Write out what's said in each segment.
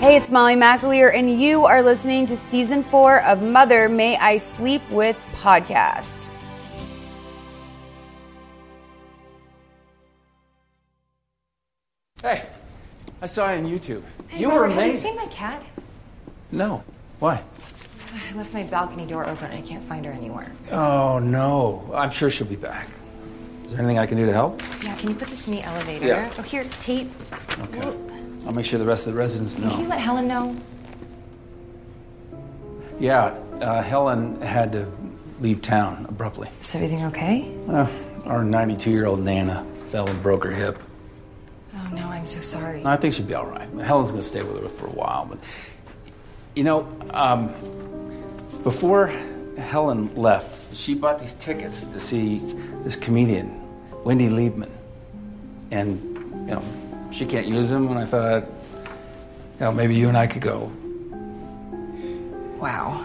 Hey, it's Molly McAleer, and you are listening to season four of Mother May I Sleep With podcast. Hey, I saw you on YouTube. Hey, you were Robert, Have you amazing. seen my cat? No. Why? I left my balcony door open and I can't find her anywhere. Oh no. I'm sure she'll be back. Is there anything I can do to help? Yeah, can you put this in the elevator? Yeah. Oh, here, tape. Okay. I'll make sure the rest of the residents know. Can you let Helen know? Yeah, uh, Helen had to leave town abruptly. Is everything okay? Uh, our 92 year old Nana fell and broke her hip. Oh no, I'm so sorry. I think she'll be all right. Helen's going to stay with her for a while, but you know, um, before Helen left, she bought these tickets to see this comedian, Wendy Liebman, and you know, she can't use them. And I thought, you know, maybe you and I could go. Wow.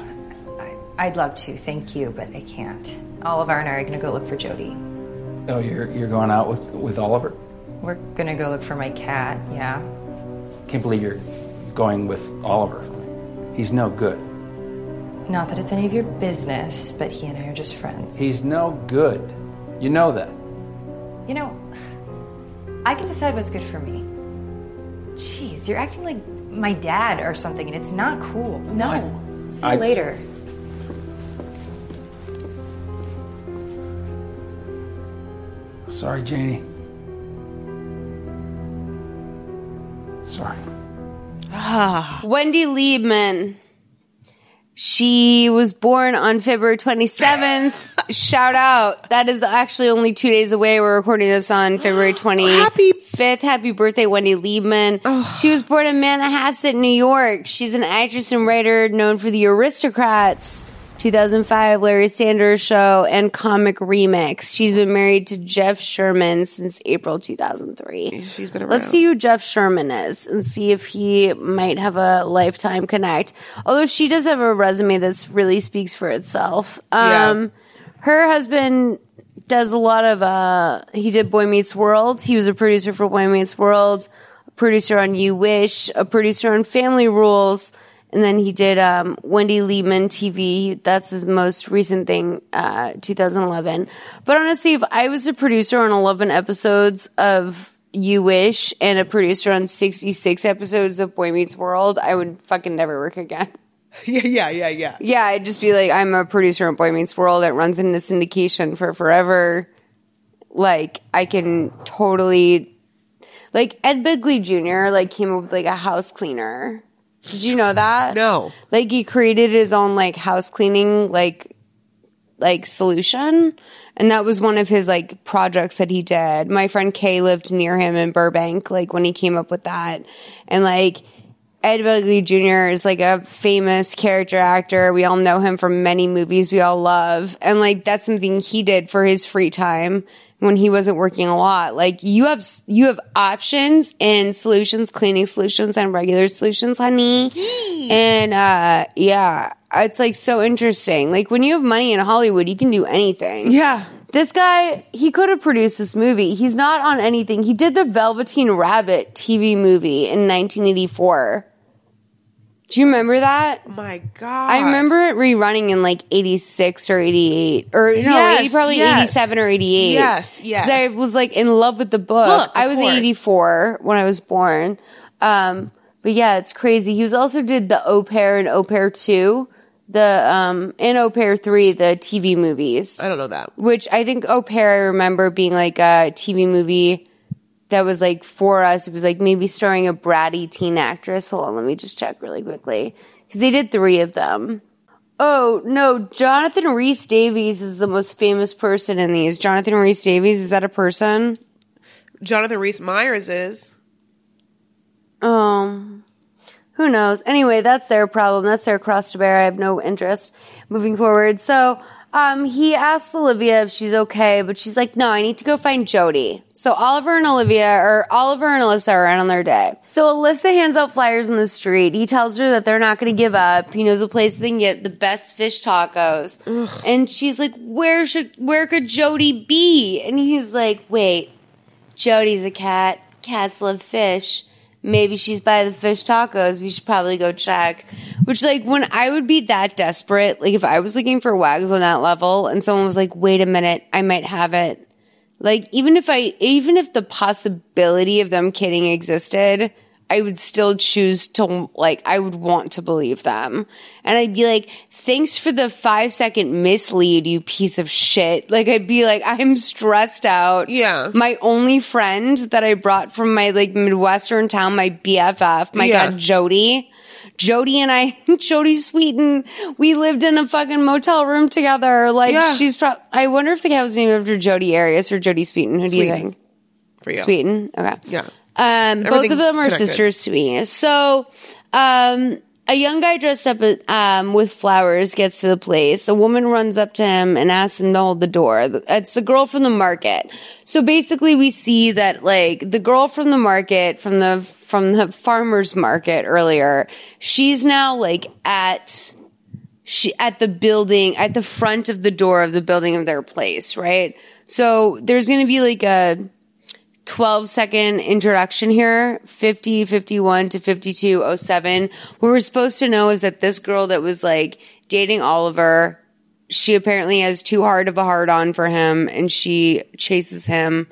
I, I'd love to, thank you, but I can't. Oliver and I are gonna go look for Jody. Oh, you're you're going out with with Oliver? We're gonna go look for my cat, yeah. Can't believe you're going with Oliver. He's no good. Not that it's any of your business, but he and I are just friends. He's no good. You know that. You know, I can decide what's good for me. Jeez, you're acting like my dad or something, and it's not cool. No. I- See you I- later. Sorry, Janie. Sorry. Ah, Wendy Liebman. She was born on February 27th. Shout out. That is actually only two days away. We're recording this on February 25th. Happy Happy birthday, Wendy Liebman. She was born in Manhasset, New York. She's an actress and writer known for The Aristocrats, 2005 Larry Sanders Show, and Comic Remix. She's been married to Jeff Sherman since April 2003. She's been around. Let's see who Jeff Sherman is and see if he might have a lifetime connect. Although she does have a resume that really speaks for itself. Um, Her husband does a lot of, uh, he did Boy Meets World. He was a producer for Boy Meets World, a producer on You Wish, a producer on Family Rules. And then he did um, Wendy Liebman TV. That's his most recent thing, uh, 2011. But honestly, if I was a producer on 11 episodes of You Wish and a producer on 66 episodes of Boy Meets World, I would fucking never work again. Yeah, yeah, yeah, yeah. Yeah, I'd just be like, I'm a producer on Boy Meets World. It runs into syndication for forever. Like, I can totally, like Ed Begley Jr. like came up with like a house cleaner. Did you know that? No. Like he created his own like house cleaning like like solution. And that was one of his like projects that he did. My friend Kay lived near him in Burbank, like when he came up with that. And like Ed Begley Jr. is like a famous character actor. We all know him from many movies we all love. And like that's something he did for his free time when he wasn't working a lot. Like you have you have options and solutions, cleaning solutions and regular solutions, honey. And uh yeah, it's like so interesting. Like when you have money in Hollywood, you can do anything. Yeah. This guy, he could have produced this movie. He's not on anything. He did the Velveteen Rabbit TV movie in 1984. Do you remember that? Oh My God. I remember it rerunning in like 86 or 88 or no, Yes, 80, probably yes. 87 or 88. Yes, yes. I was like in love with the book. I was course. 84 when I was born. Um, but yeah, it's crazy. He was also did the Au Pair and Au Pair 2, the, um, and Au Pair 3, the TV movies I don't know that. which I think Au Pair, I remember being like a TV movie that was like for us. It was like maybe starring a bratty teen actress. Hold on, let me just check really quickly. Because they did three of them. Oh, no, Jonathan Rhys Davies is the most famous person in these. Jonathan Rhys Davies, is that a person? Jonathan Rhys Myers is. Um, who knows? Anyway, that's their problem. That's their cross to bear. I have no interest moving forward. So, um, he asks Olivia if she's okay, but she's like, no, I need to go find Jody. So Oliver and Olivia, or Oliver and Alyssa are out on their day. So Alyssa hands out flyers in the street. He tells her that they're not going to give up. He knows a place they can get the best fish tacos. And she's like, where should, where could Jody be? And he's like, wait, Jody's a cat. Cats love fish. Maybe she's by the fish tacos. We should probably go check. Which, like, when I would be that desperate, like, if I was looking for wags on that level and someone was like, wait a minute, I might have it. Like, even if I, even if the possibility of them kidding existed, I would still choose to, like, I would want to believe them. And I'd be like, thanks for the five second mislead, you piece of shit. Like, I'd be like, I'm stressed out. Yeah. My only friend that I brought from my, like, Midwestern town, my BFF, my Yeah. God, Jody. Jody and I, Jodie Sweetin, we lived in a fucking motel room together. Like, Yeah. she's pro- I wonder if the cat was named after Jodi Arias or Jodie Sweetin. Who do you think? For you. Sweetin. Okay. Yeah. Um, both of them are connected. sisters to me. So, um, a young guy dressed up um, with flowers gets to the place. A woman runs up to him and asks him to hold the door. It's the girl from the market. So basically, we see that like the girl from the market, from the from the farmers market earlier, she's now like at she at the building at the front of the door of the building of their place, right? So there's going to be like a 12 second introduction here 50 51 to 52 07 what we're supposed to know is that this girl that was like dating oliver she apparently has too hard of a hard on for him and she chases him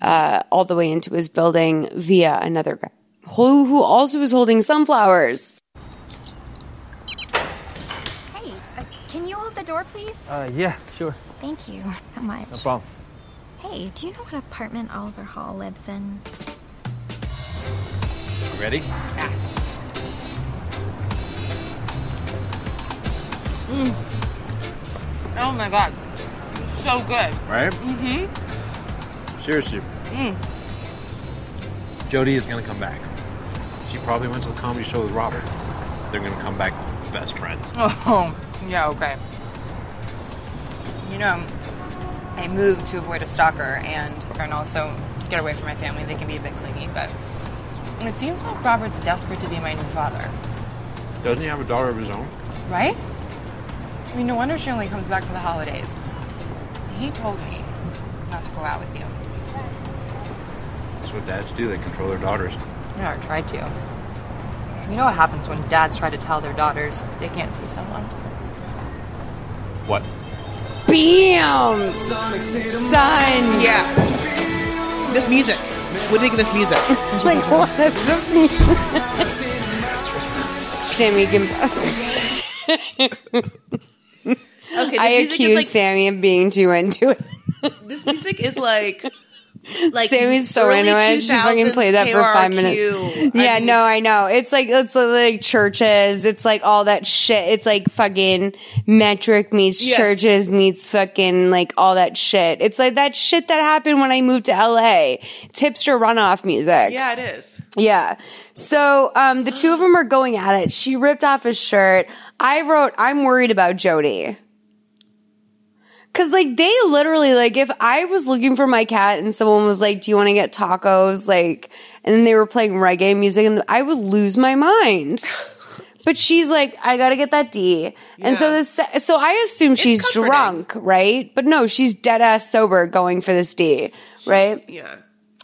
uh, all the way into his building via another guy who, who also is holding sunflowers Hey, uh, can you hold the door, please? Uh, yeah, sure. Thank you so much. No problem. Hey, do you know what apartment Oliver Hall lives in? Ready? Yeah. Mm. Oh my god. So good. Right? Mm-hmm. Seriously. Jody is gonna come back. She probably went to the comedy show with Robert. They're gonna come back best friends. Oh, yeah, okay. You know, I moved to avoid a stalker and, and also get away from my family. They can be a bit clingy, but it seems like Robert's desperate to be my new father, Doesn't he have a daughter of his own? right? I mean, no wonder she only comes back for the holidays. He told me not to go out with you. That's what dads do. They control their daughters. Yeah, I tried to. You know what happens when dads try to tell their daughters they can't see someone? Bam son Yeah. This music. What do you think of this music? like what is this mean? sammy can Okay, this i music accuse is like sammy of being too into it this music is like like Sammy's so into it. She fucking played that for five minutes. Yeah, I mean, no, I know. It's like it's like Chvrches. It's like all that shit. It's like fucking metric meets Yes. Chvrches meets fucking like all that shit. It's like that shit that happened when I moved to LA. It's hipster runoff music. Yeah, it is. Yeah. So um, the two of them are going at it. She ripped off his shirt. I wrote, I'm worried about Jody. Cause like they literally like if I was looking for my cat and someone was like, "Do you want to get tacos?" Like, and then they were playing reggae music, and I would lose my mind. But she's like, "I gotta get that D," and so Yeah. this, so I assume she's drunk, right? But no, she's dead ass sober, going for this D, right? Yeah.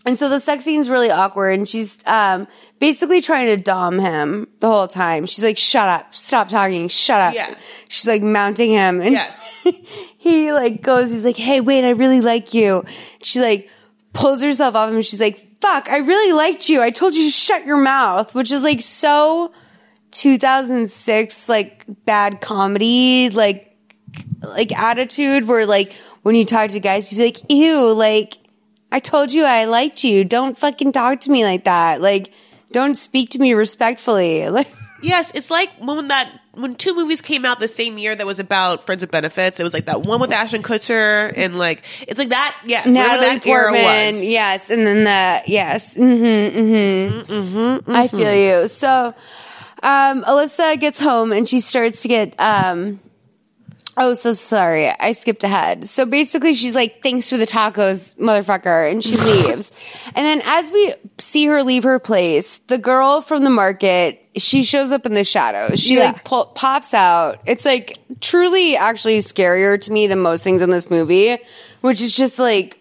And so the sex scene's really awkward and she's um basically trying to dom him the whole time. She's like, shut up, stop talking, shut up. Yeah. She's like mounting him. And Yes. he like goes, he's like, hey, wait, I really like you. She like pulls herself off him and she's like, fuck, I really liked you. I told you to shut your mouth, which is like so 2006, like bad comedy, like like attitude where like when you talk to guys, you'd be like, ew, like I told you I liked you. Don't fucking talk to me like that. Like, don't speak to me respectfully. Like, Yes, it's like when that when two movies came out the same year that was about friends with benefits. It was like that one with Ashton Kutcher and like it's like that. Yes, Natalie that era Portman, was. yes, and then the yes, Mm-hmm, mm-hmm, mm-hmm. I feel you. So, Um, Alyssa gets home and she starts to get. Um, oh, so sorry. I skipped ahead. So basically, she's like, "Thanks for the tacos, motherfucker," and she leaves. and then, as we see her leave her place, the girl from the market she shows up in the shadows. She Yeah. like po- pops out. It's like truly, actually scarier to me than most things in this movie, which is just like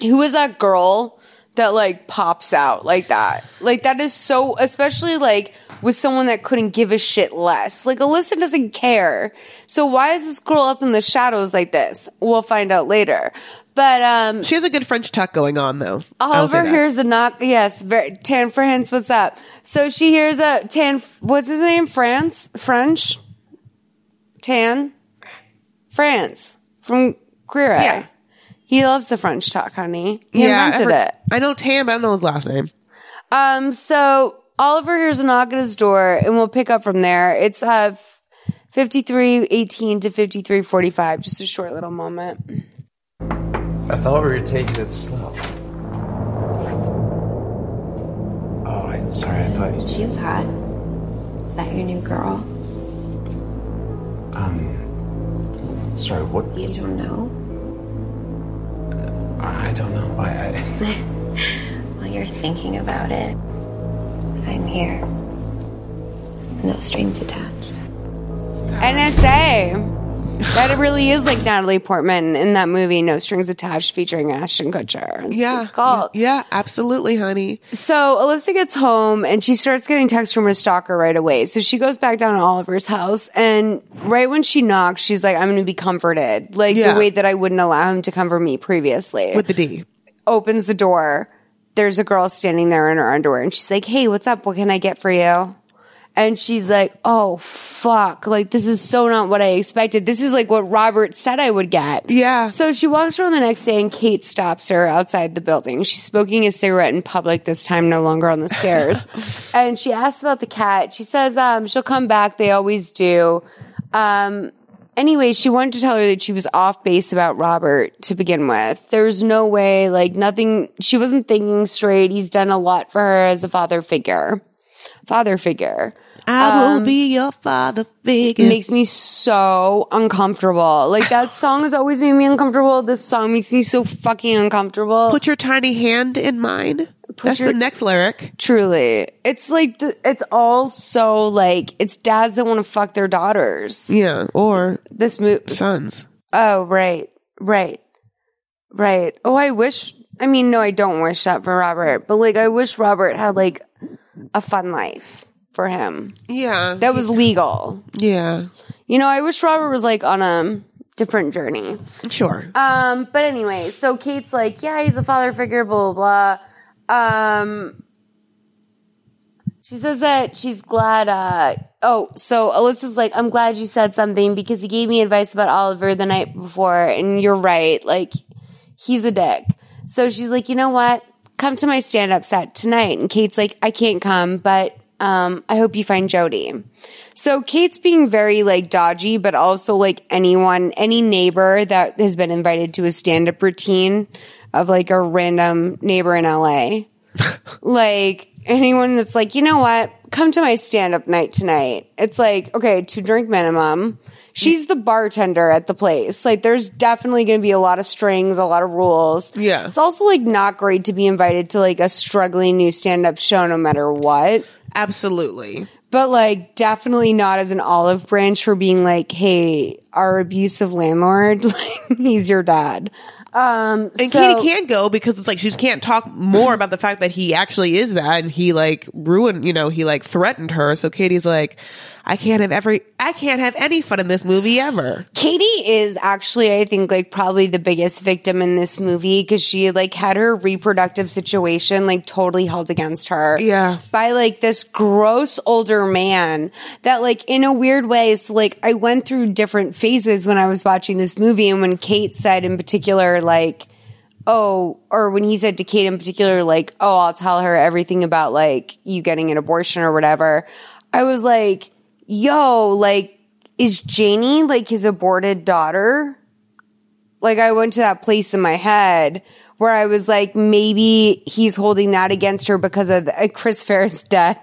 who is that girl that like pops out like that? Like that is so, especially like with someone that couldn't give a shit less. Like Alyssa doesn't care. So why is this girl up in the shadows like this? We'll find out later. But um She has a good French tuck going on, though. Oliver hears a knock. Yes, very, Tan France. What's up? So she hears a Tan. What's his name? France. French. Tan. France from Queer Eye. Yeah. He loves the French talk, honey. He Yeah, invented I, it. I know Tam, but I don't know his last name. Um, so Oliver hears a knock at his door, and we'll pick up from there. It's uh, fifty three eighteen to fifty three forty five. Just a short little moment. I thought we were taking it slow. Oh, I'm sorry. I thought you. She was hot. Is that your new girl? Um. Sorry. What? You don't know? I don't know. I. I While you're thinking about it, I'm here. No strings attached. NSA. That really is like Natalie Portman in that movie, No Strings Attached, featuring Ashton Kutcher. That's Yeah. it's called. Yeah, absolutely, honey. So Alyssa gets home and she starts getting texts from her stalker right away. So she goes back down to Oliver's house and right when she knocks, she's like, I'm going to be comforted. Like Yeah. the way that I wouldn't allow him to comfort me previously. With the D. Opens the door. There's a girl standing there in her underwear and she's like, Hey, what's up? What can I get for you? And she's like, Oh, fuck. Like, this is so not what I expected. This is like what Robert said I would get. Yeah. So she walks around the next day and Kate stops her outside the building. She's smoking a cigarette in public this time, no longer on the stairs. and she asks about the cat. She says, um, she'll come back. They always do. Um, anyway, she wanted to tell her that she was off base about Robert to begin with. There's no way, like nothing, she wasn't thinking straight. He's done a lot for her as a father figure. Father figure. I will um, be your father figure. It makes me so uncomfortable. Like that song has always made me uncomfortable. This song makes me so fucking uncomfortable. Put your tiny hand in mine. That's your- the next lyric. Truly, it's like the, it's all so like it's dads that want to fuck their daughters. Yeah, or This move. sons. Oh, right, right, right. Oh, I wish. I mean, no, I don't wish that for Robert, but like, I wish Robert had like a fun life for him Yeah. that was legal. yeah. You know, I wish Robert was like on a different journey. Sure. Um, but anyway, so Kate's like, yeah, he's a father figure, blah blah blah. Um, she says that she's glad. Uh, oh, so Alyssa's like, I'm glad you said something because he gave me advice about Oliver the night before, and you're right. Like, he's a dick. So she's like, you know what? Come to my stand up set tonight. And Kate's like, I can't come, but um, I hope you find Jody. So Kate's being very like dodgy, but also like anyone, any neighbor that has been invited to a stand up routine of like a random neighbor in LA. like anyone that's like, you know what? Come to my stand up night tonight. It's like, okay, two drink minimum. She's the bartender at the place. Like there's definitely going to be a lot of strings, a lot of rules. Yeah. It's also like not great to be invited to like a struggling new stand up show no matter what Absolutely. but like definitely not as an olive branch for being like, hey, our abusive landlord, like he's your dad. Um, And so- Katie can't go because it's like she just can't talk more about the fact that he actually is that and he like ruined, you know, he like threatened her. So Katie's like, I can't have every, I can't have any fun in this movie ever. Katie is actually, I think, like probably the biggest victim in this movie because she like had her reproductive situation like totally held against her. Yeah. By like this gross older man that like in a weird way. So like I went through different phases when I was watching this movie and when Kate said in particular, like, oh, or when he said to Kate in particular, like, oh, I'll tell her everything about like you getting an abortion or whatever. I was like, yo, like, is Janie like his aborted daughter? Like, I went to that place in my head where I was like, maybe he's holding that against her because of Chris Ferris dead.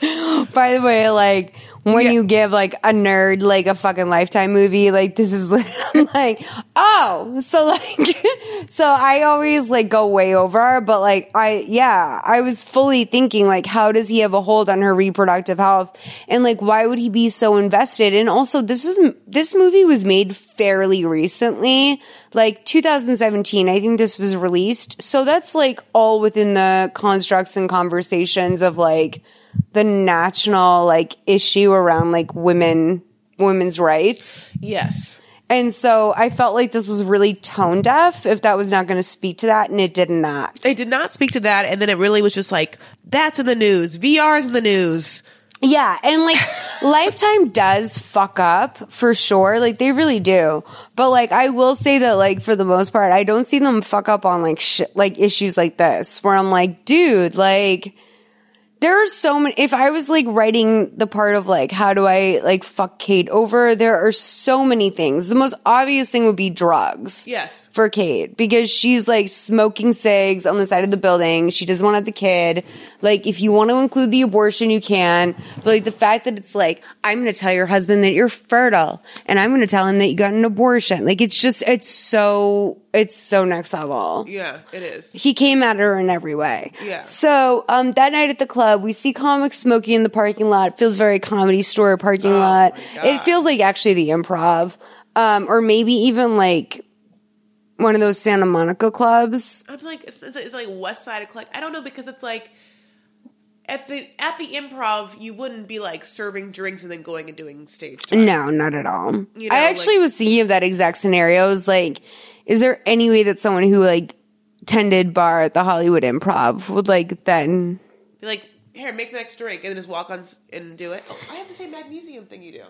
By the way, like when you give like a nerd like a fucking lifetime movie, like this is I'm like, oh, so like, so I always like go way over, but like I, yeah, I was fully thinking like, how does he have a hold on her reproductive health, and like, why would he be so invested? And also, this was this movie was made fairly recently, like 2017. I think this was released, so that's like all within the constructs and conversations of like the national like issue around like women women's rights. Yes. And so I felt like this was really tone deaf if that was not going to speak to that and it did not. It did not speak to that, and then it really was just like that's in the news. VR's in the news. Yeah, and like Lifetime does fuck up for sure. Like they really do. But like I will say that like for the most part I don't see them fuck up on like shit like issues like this where I'm like, dude, like there are so many if i was like writing the part of like how do i like fuck kate over there are so many things the most obvious thing would be drugs Yes. for kate because she's like smoking cigs on the side of the building she doesn't want to have the kid like if you want to include the abortion you can but like the fact that it's like i'm going to tell your husband that you're fertile and i'm going to tell him that you got an abortion like it's just it's so it's so next level Yeah, it is. he came at her in every way. Yeah. So um, that night at the club, we see comics smoking in the parking lot. It feels very comedy store parking Oh lot. It feels like actually the improv, um, or maybe even like one of those Santa Monica clubs. I'm like, it's, it's, it's like West Side of Collect. I don't know because it's like at the at the improv, you wouldn't be like serving drinks and then going and doing stage. time. No, not at all. You know, I actually like- was thinking of that exact scenario. I was like, is there any way that someone who like tended bar at the Hollywood Improv would like then Be like, here, make the next drink, and then just walk on s- and do it. Oh, I have the same magnesium thing you do.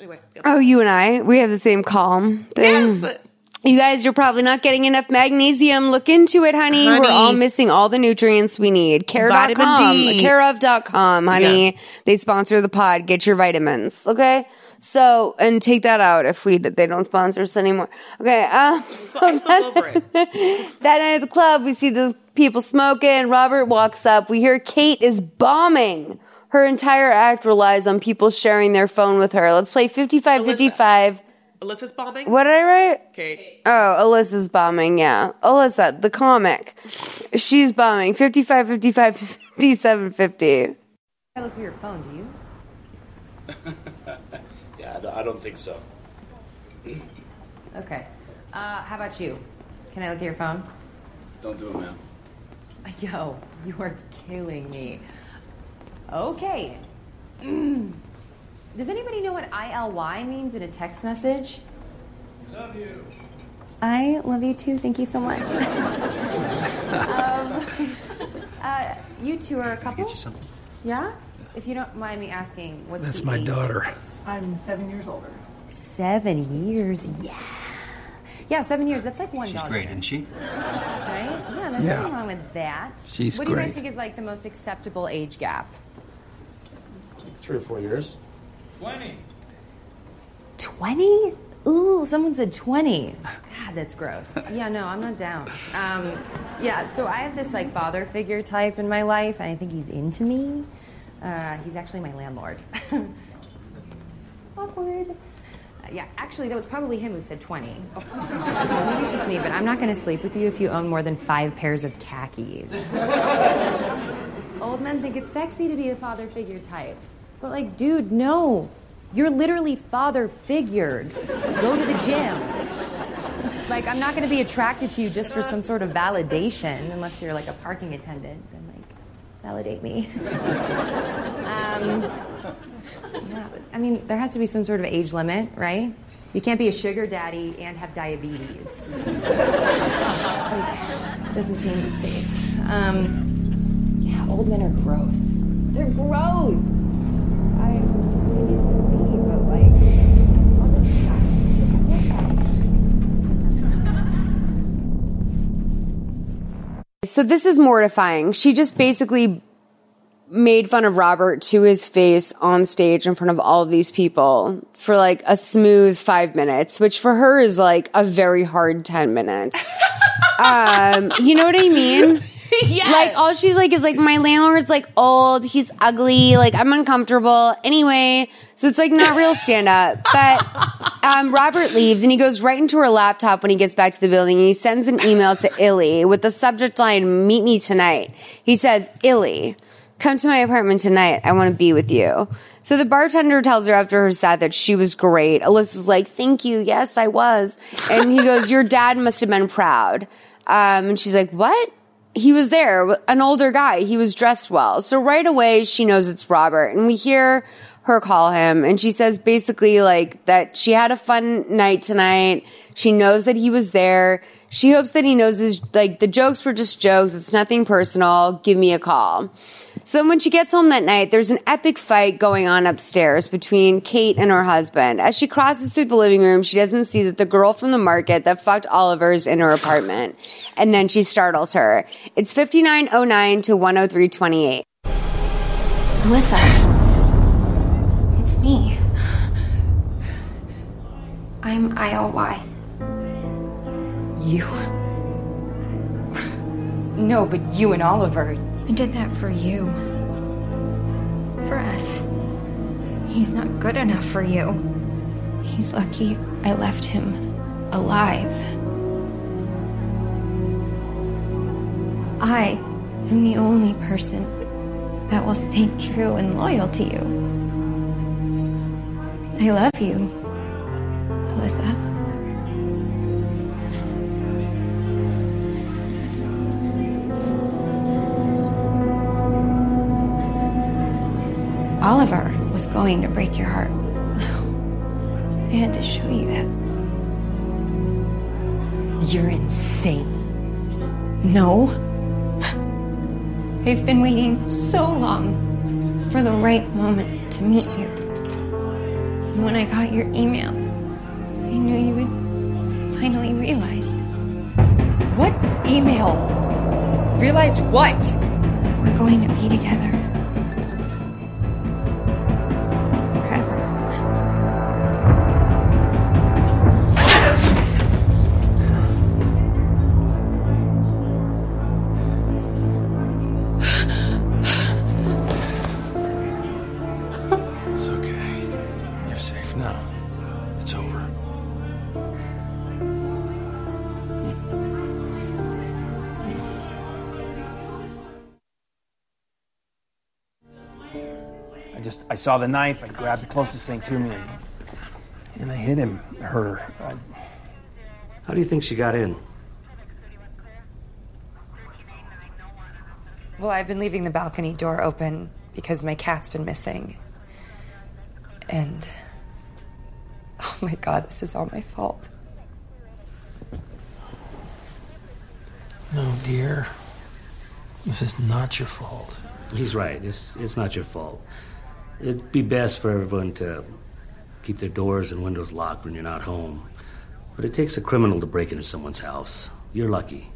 Anyway, yep. Oh, you and I, we have the same calm thing. yes. You guys, you're probably not getting enough magnesium. Look into it, honey. Honey. We're all missing all the nutrients we need. Vitamin Care.com. D. Careof.com, honey. Yeah. They sponsor the pod. Get your vitamins. Okay. So, and take that out if we, they don't sponsor us anymore. Okay. Um, so I spoke over it. that night at the club, we see those people smoking. Robert walks up. We hear Kate is bombing. Her entire act relies on people sharing their phone with her. Let's play 5555. Alyssa's bombing. What did I write? Kate. Oh, Alyssa's bombing, yeah. Alyssa, the comic. She's bombing. 55, 55, 57, 50. I look through your phone, do you? Yeah, I don't, think so. Okay. Uh, how about you? Can I look at your phone? Don't do it, man. Yo, you are killing me. Okay. Mm. Does anybody know what ILY means in a text message? Love you. I love you too. Thank you so much. um, uh, you two are a couple? Yeah? If you don't mind me asking, what's That's the my age daughter. difference? I'm seven years older. Seven years, yeah. Yeah, seven years. That's like one She's dog. great, year, isn't she? Right? Yeah, there's Yeah. nothing wrong with that. She's what do you guys great. think is like the most acceptable age gap? Three or four years. 20? 20? Ooh, someone said 20. God, that's gross. Yeah, no, I'm not down. Um, yeah, so I have this like father figure type in my life, and I think he's into me. Uh, he's actually my landlord. Awkward. Uh, yeah, actually, that was probably him who said 20. Maybe it's just me, but I'm not going to sleep with you if you own more than five pairs of khakis. Old men think it's sexy to be a father figure type. But, like, dude, no. You're literally father figured. Go to the gym. Like, I'm not going to be attracted to you just for some sort of validation, unless you're like a parking attendant. Validate me. um, yeah, I mean, there has to be some sort of age limit, right? You can't be a sugar daddy and have diabetes. Like, doesn't seem safe. Um, yeah, old men are gross. They're gross. I So this is mortifying. She just basically made fun of Robert to his face on stage in front of all of these people for like a smooth five minutes, which for her is like a very hard 10 minutes. Um, you know what I mean? Like all she's like is like my landlord's like old, he's ugly, like I'm uncomfortable. Anyway, so it's like not real stand up. But um, Robert leaves and he goes right into her laptop when he gets back to the building and he sends an email to Illy with the subject line "Meet me tonight." He says, "Illy, come to my apartment tonight. I want to be with you." So the bartender tells her after her set that she was great. Alyssa's like, "Thank you. Yes, I was." And he goes, "Your dad must have been proud." Um, and she's like, "What?" He was there, an older guy. He was dressed well. So right away, she knows it's Robert. And we hear her call him. And she says basically like that she had a fun night tonight. She knows that he was there. She hopes that he knows his, like, the jokes were just jokes. It's nothing personal. Give me a call. So then when she gets home that night, there's an epic fight going on upstairs between Kate and her husband. As she crosses through the living room, she doesn't see that the girl from the market that fucked Oliver's in her apartment. And then she startles her. It's 5909 to 10328. Melissa. It's me. I'm ILY. You? No, but you and Oliver. I did that for you. For us. He's not good enough for you. He's lucky I left him alive. I am the only person that will stay true and loyal to you. I love you, Alyssa. Oliver was going to break your heart. I had to show you that. You're insane. No. I've been waiting so long for the right moment to meet you. And when I got your email, I knew you would finally realized What email? Realized what? that we're going to be together. I saw the knife. I grabbed the closest thing to me, and, and I hit him. Her. I, How do you think she got in? Well, I've been leaving the balcony door open because my cat's been missing. And. Oh my god, this is all my fault. no, dear. This is not your fault. He's right. It's, it's not your fault. It'd be best for everyone to keep their doors and windows locked when you're not home. But it takes a criminal to break into someone's house. You're lucky.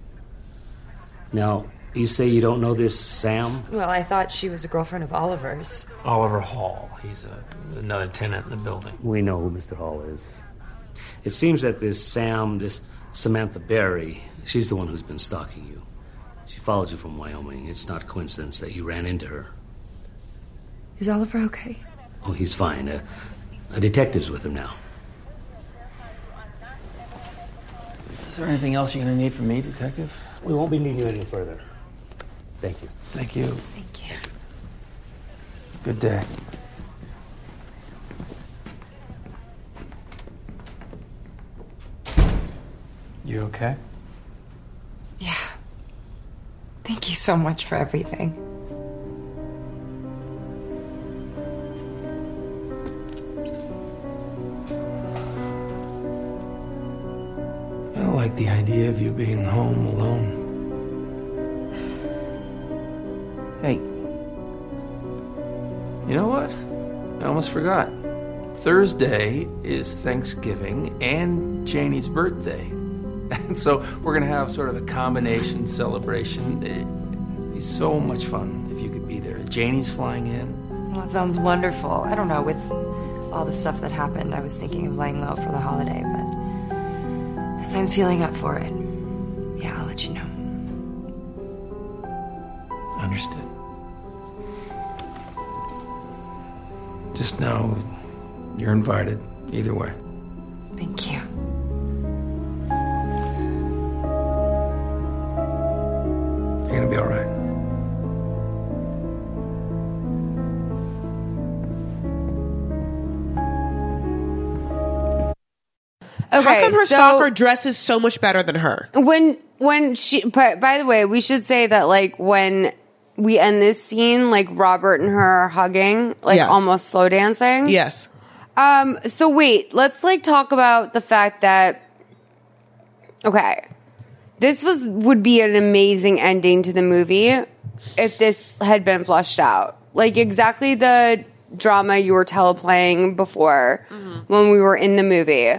Now, you say you don't know this Sam? Well, I thought she was a girlfriend of Oliver's. Oliver Hall. He's a, another tenant in the building. We know who Mr. Hall is. It seems that this Sam, this Samantha Berry, she's the one who's been stalking you. She followed you from Wyoming. It's not coincidence that you ran into her. Is Oliver okay? Oh, he's fine. Uh, a detective's with him now. Is there anything else you're going to need from me, Detective? We won't be needing you any further. Thank you. Thank you. Thank you. Good day. You okay? Yeah. Thank you so much for everything. Like the idea of you being home alone. Hey. You know what? I almost forgot. Thursday is Thanksgiving and Janie's birthday. And so we're going to have sort of a combination celebration. It'd be so much fun if you could be there. Janie's flying in. Well, that sounds wonderful. I don't know, with all the stuff that happened, I was thinking of laying low for the holiday, but if I'm feeling up for it, yeah, I'll let you know. Understood. Just know you're invited either way. Thank you. You're gonna be all right. How come her so- stalker dresses so much better than her? when when she but by the way we should say that like when we end this scene like robert and her are hugging like Yeah. almost slow dancing Yes. um so wait let's like talk about the fact that okay this was would be an amazing ending to the movie if this had been flushed out like exactly the drama you were teleplaying before when we were in the movie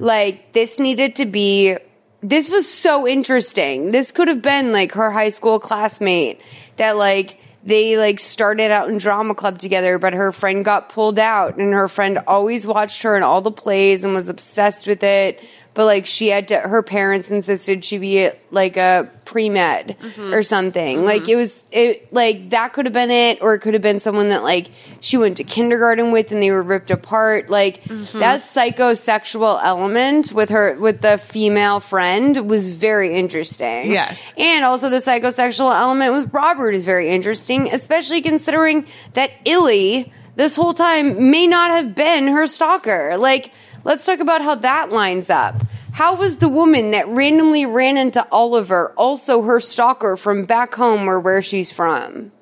like this needed to be this was so interesting. This could have been like her high school classmate that like they like started out in drama club together but her friend got pulled out and her friend always watched her in all the plays and was obsessed with it but like she had to her parents insisted she be like a pre-med mm-hmm. or something. Mm-hmm. Like it was it like that could have been it or it could have been someone that like she went to kindergarten with and they were ripped apart. Like mm-hmm. that psychosexual element with her with the female friend was very interesting. Yes. and also the psychosexual element with robert is very interesting especially considering that illy this whole time may not have been her stalker. Like let's talk about how that lines up how was the woman that randomly ran into Oliver also her stalker from back home or where she's from?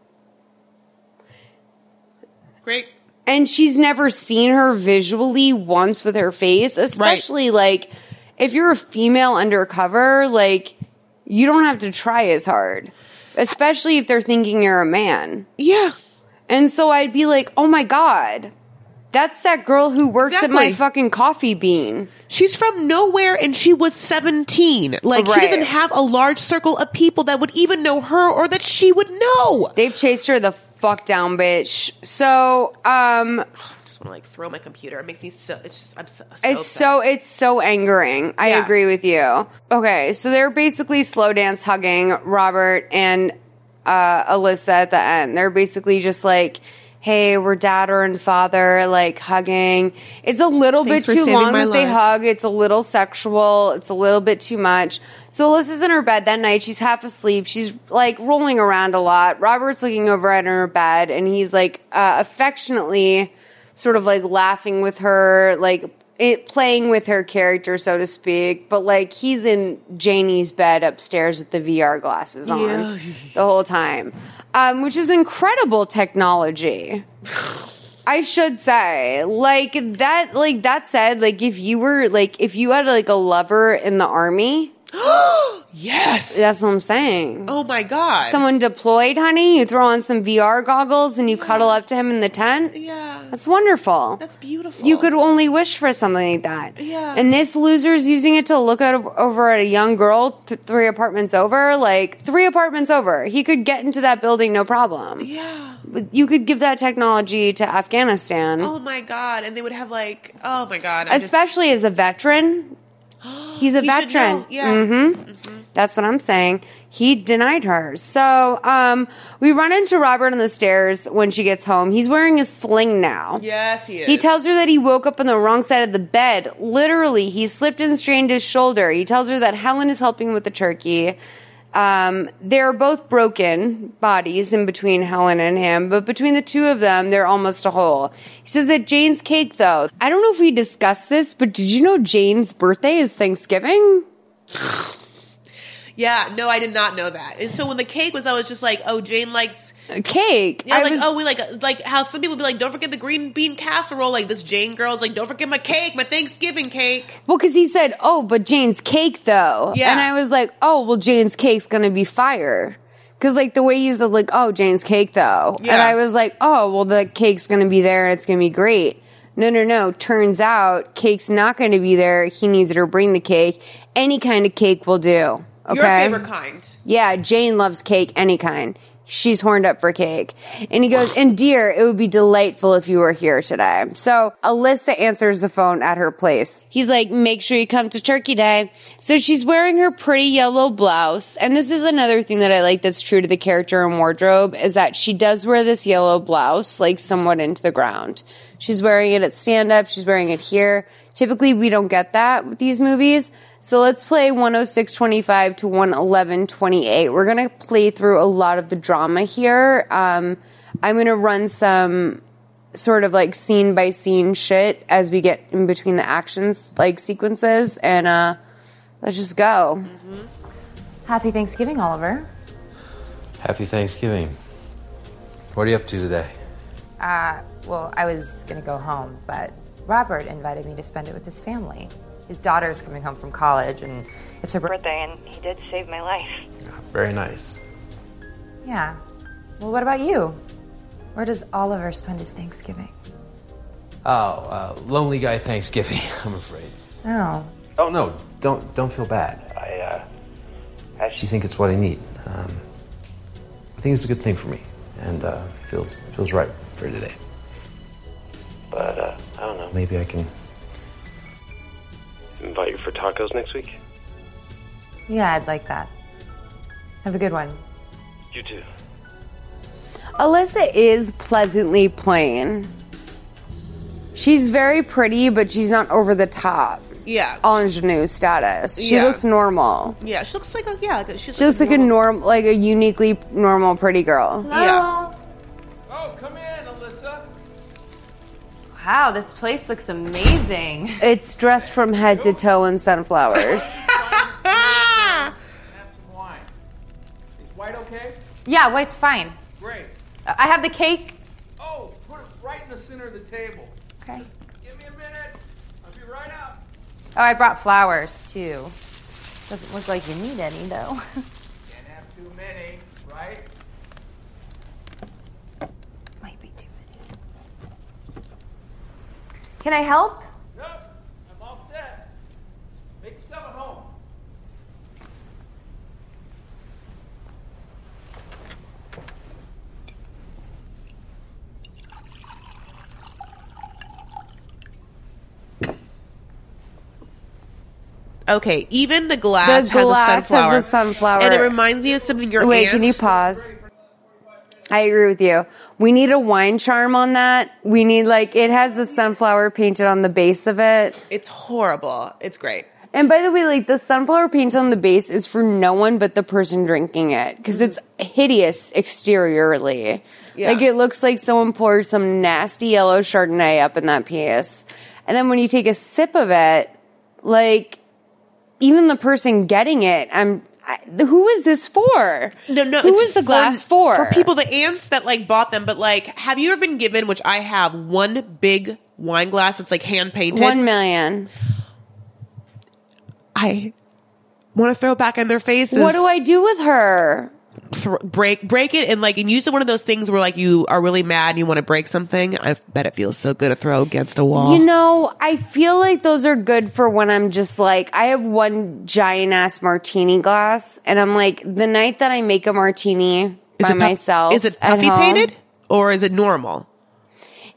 Great. And she's never seen her visually once with her face, especially like if you're a female undercover, like you don't have to try as hard, especially if they're thinking you're a man. Yeah. And so I'd be like, oh my God, that's that girl who works at my fucking coffee bean. She's from nowhere and she was 17. Like, she Right. doesn't have a large circle of people that would even know her or that she would know. They've chased her the fuck down, bitch. So, um, I just want to like throw my computer. It makes me so, it's just, I'm so, so it's upset. so it's so angering. I Yeah. agree with you. Okay, so they're basically slow dance hugging Robert and uh, Alyssa at the end. They're basically just like, "Hey, we're dad and father," like hugging. It's a little Thanks bit too long that they hug. It's a little sexual. It's a little bit too much. So Alyssa's in her bed that night. She's half asleep. She's like rolling around a lot. Robert's looking over at her bed, and he's like uh, affectionately sort of like laughing with her, like it, playing with her character, so to speak. But like he's in Janie's bed upstairs with the VR glasses on Yeah. the whole time, um, which is incredible technology. I should say, like that, like that said, like if you were like if you had like a lover in the army, yes. that's what I'm saying. Oh my God. Someone deployed, honey. You throw on some VR goggles and you cuddle up to him in the tent. Yeah. That's wonderful. That's beautiful. You could only wish for something like that. Yeah. And this loser's using it to look at over at a young girl th- three apartments over, like three apartments over. He could get into that building no problem. Yeah. But you could give that technology to Afghanistan, Oh my God. And they would have like, oh my God. I just- especially as a veteran. He's a He veteran. yeah. hmm That's what I'm saying. He denied her. So um, we run into Robert on the stairs when she gets home. He's wearing a sling now. Yes, he is. He tells her that he woke up on the wrong side of the bed. Literally, he slipped and strained his shoulder. He tells her that Helen is helping with the turkey. Um, they're both broken bodies in between Helen and him, but between the two of them, they're almost a whole. He says that Jane's cake, though, I don't know if we discussed this, but did you know Jane's birthday is Thanksgiving? Yeah, no, I did not know that. And so when the cake was, I was just like, oh, Jane likes cake. Yeah, I like was- oh, we like like how some people be like, don't forget the green bean casserole. Like this Jane girl's like, don't forget my cake, my Thanksgiving cake. Well, because he said, "Oh, but Jane's cake, though," Yeah. and I was like, "Oh, well, Jane's cake's gonna be fire." Because like the way he said, like, "Oh, Jane's cake, though," yeah. and I was like, "Oh, well, the cake's gonna be there, and it's gonna be great." No, no, no. Turns out, cake's not going to be there. He needs her to bring the cake. Any kind of cake will do. Okay. Your favorite kind. Yeah, Jane loves cake, any kind. she's horned up for cake. And he goes, and dear, it would be delightful if you were here today. So Alyssa answers the phone at her place. He's like, make sure you come to Turkey Day. So she's wearing her pretty yellow blouse. And this is another thing that I like that's true to the character and wardrobe is that she does wear this yellow blouse, like somewhat into the ground. She's wearing it at stand up. She's wearing it here. Typically, we don't get that with these movies. So let's play 106.25 to 111.28. We're going to play through a lot of the drama here. Um, I'm going to run some sort of like scene by scene shit as we get in between the actions, like sequences. And uh, let's just go. Happy Thanksgiving, Oliver. Happy Thanksgiving. What are you up to today? Uh, well, I was gonna go home, but Robert invited me to spend it with his family. His daughter's coming home from college, and it's her birthday, and he did save my life. Very nice. Yeah. Well, what about you? Where does Oliver spend his Thanksgiving? Oh, uh, lonely guy Thanksgiving. I'm afraid. Oh. Oh no, don't don't feel bad. I uh, actually think it's what I need. Um, I think it's a good thing for me, and uh, feels feels right for today. But uh, I don't know. Maybe I can invite you for tacos next week. Yeah, I'd like that. Have a good one. You too. Alyssa is pleasantly plain. She's very pretty, but she's not over the top. Yeah. Ingenue status. She Yeah. looks normal. Yeah, she looks like a yeah. Like a, she's She looks like a norm, like a uniquely normal pretty girl. Yeah. Oh, come in, Alyssa. Wow, this place looks amazing. It's dressed from head to toe in sunflowers. Have some wine. Is white okay? Yeah, white's fine. Great. I have the cake. Oh, put it right in the center of the table. Okay. Give me a minute. I'll be right up. Oh, I brought flowers too. Doesn't look like you need any though. Can't have too many, right? Might be too many. Can I help? Nope. I'm all set. Make yourself at home. Okay, even the glass, The has, glass a has sunflower. a sunflower. and it reminds me of something your Wait, aunt. can you pause? I agree with you. We need a wine charm on that. We need like it has the sunflower painted on the base of it. It's horrible. It's great. And by the way, like the sunflower paint on the base is for no one but the person drinking it because it's hideous exteriorly. Yeah. Like it looks like someone poured some nasty yellow Chardonnay up in that piece. And then when you take a sip of it, like even the person getting it, I'm. I, who is this for? No, no. Who is the glass for? For people, the ants that like bought them. But like, have you ever been given, which I have, one big wine glass that's like hand painted? One million. I want to throw it back in their faces. What do I do with her? Thr break break it and like and use it one of those things where like you are really mad and you want to break something. I bet it feels so good to throw against a wall. You know, I feel like those are good for when I'm just like, I have one giant ass martini glass, and I'm like, the night that I make a martini by it puff- myself, Is it puffy home, painted or is it normal?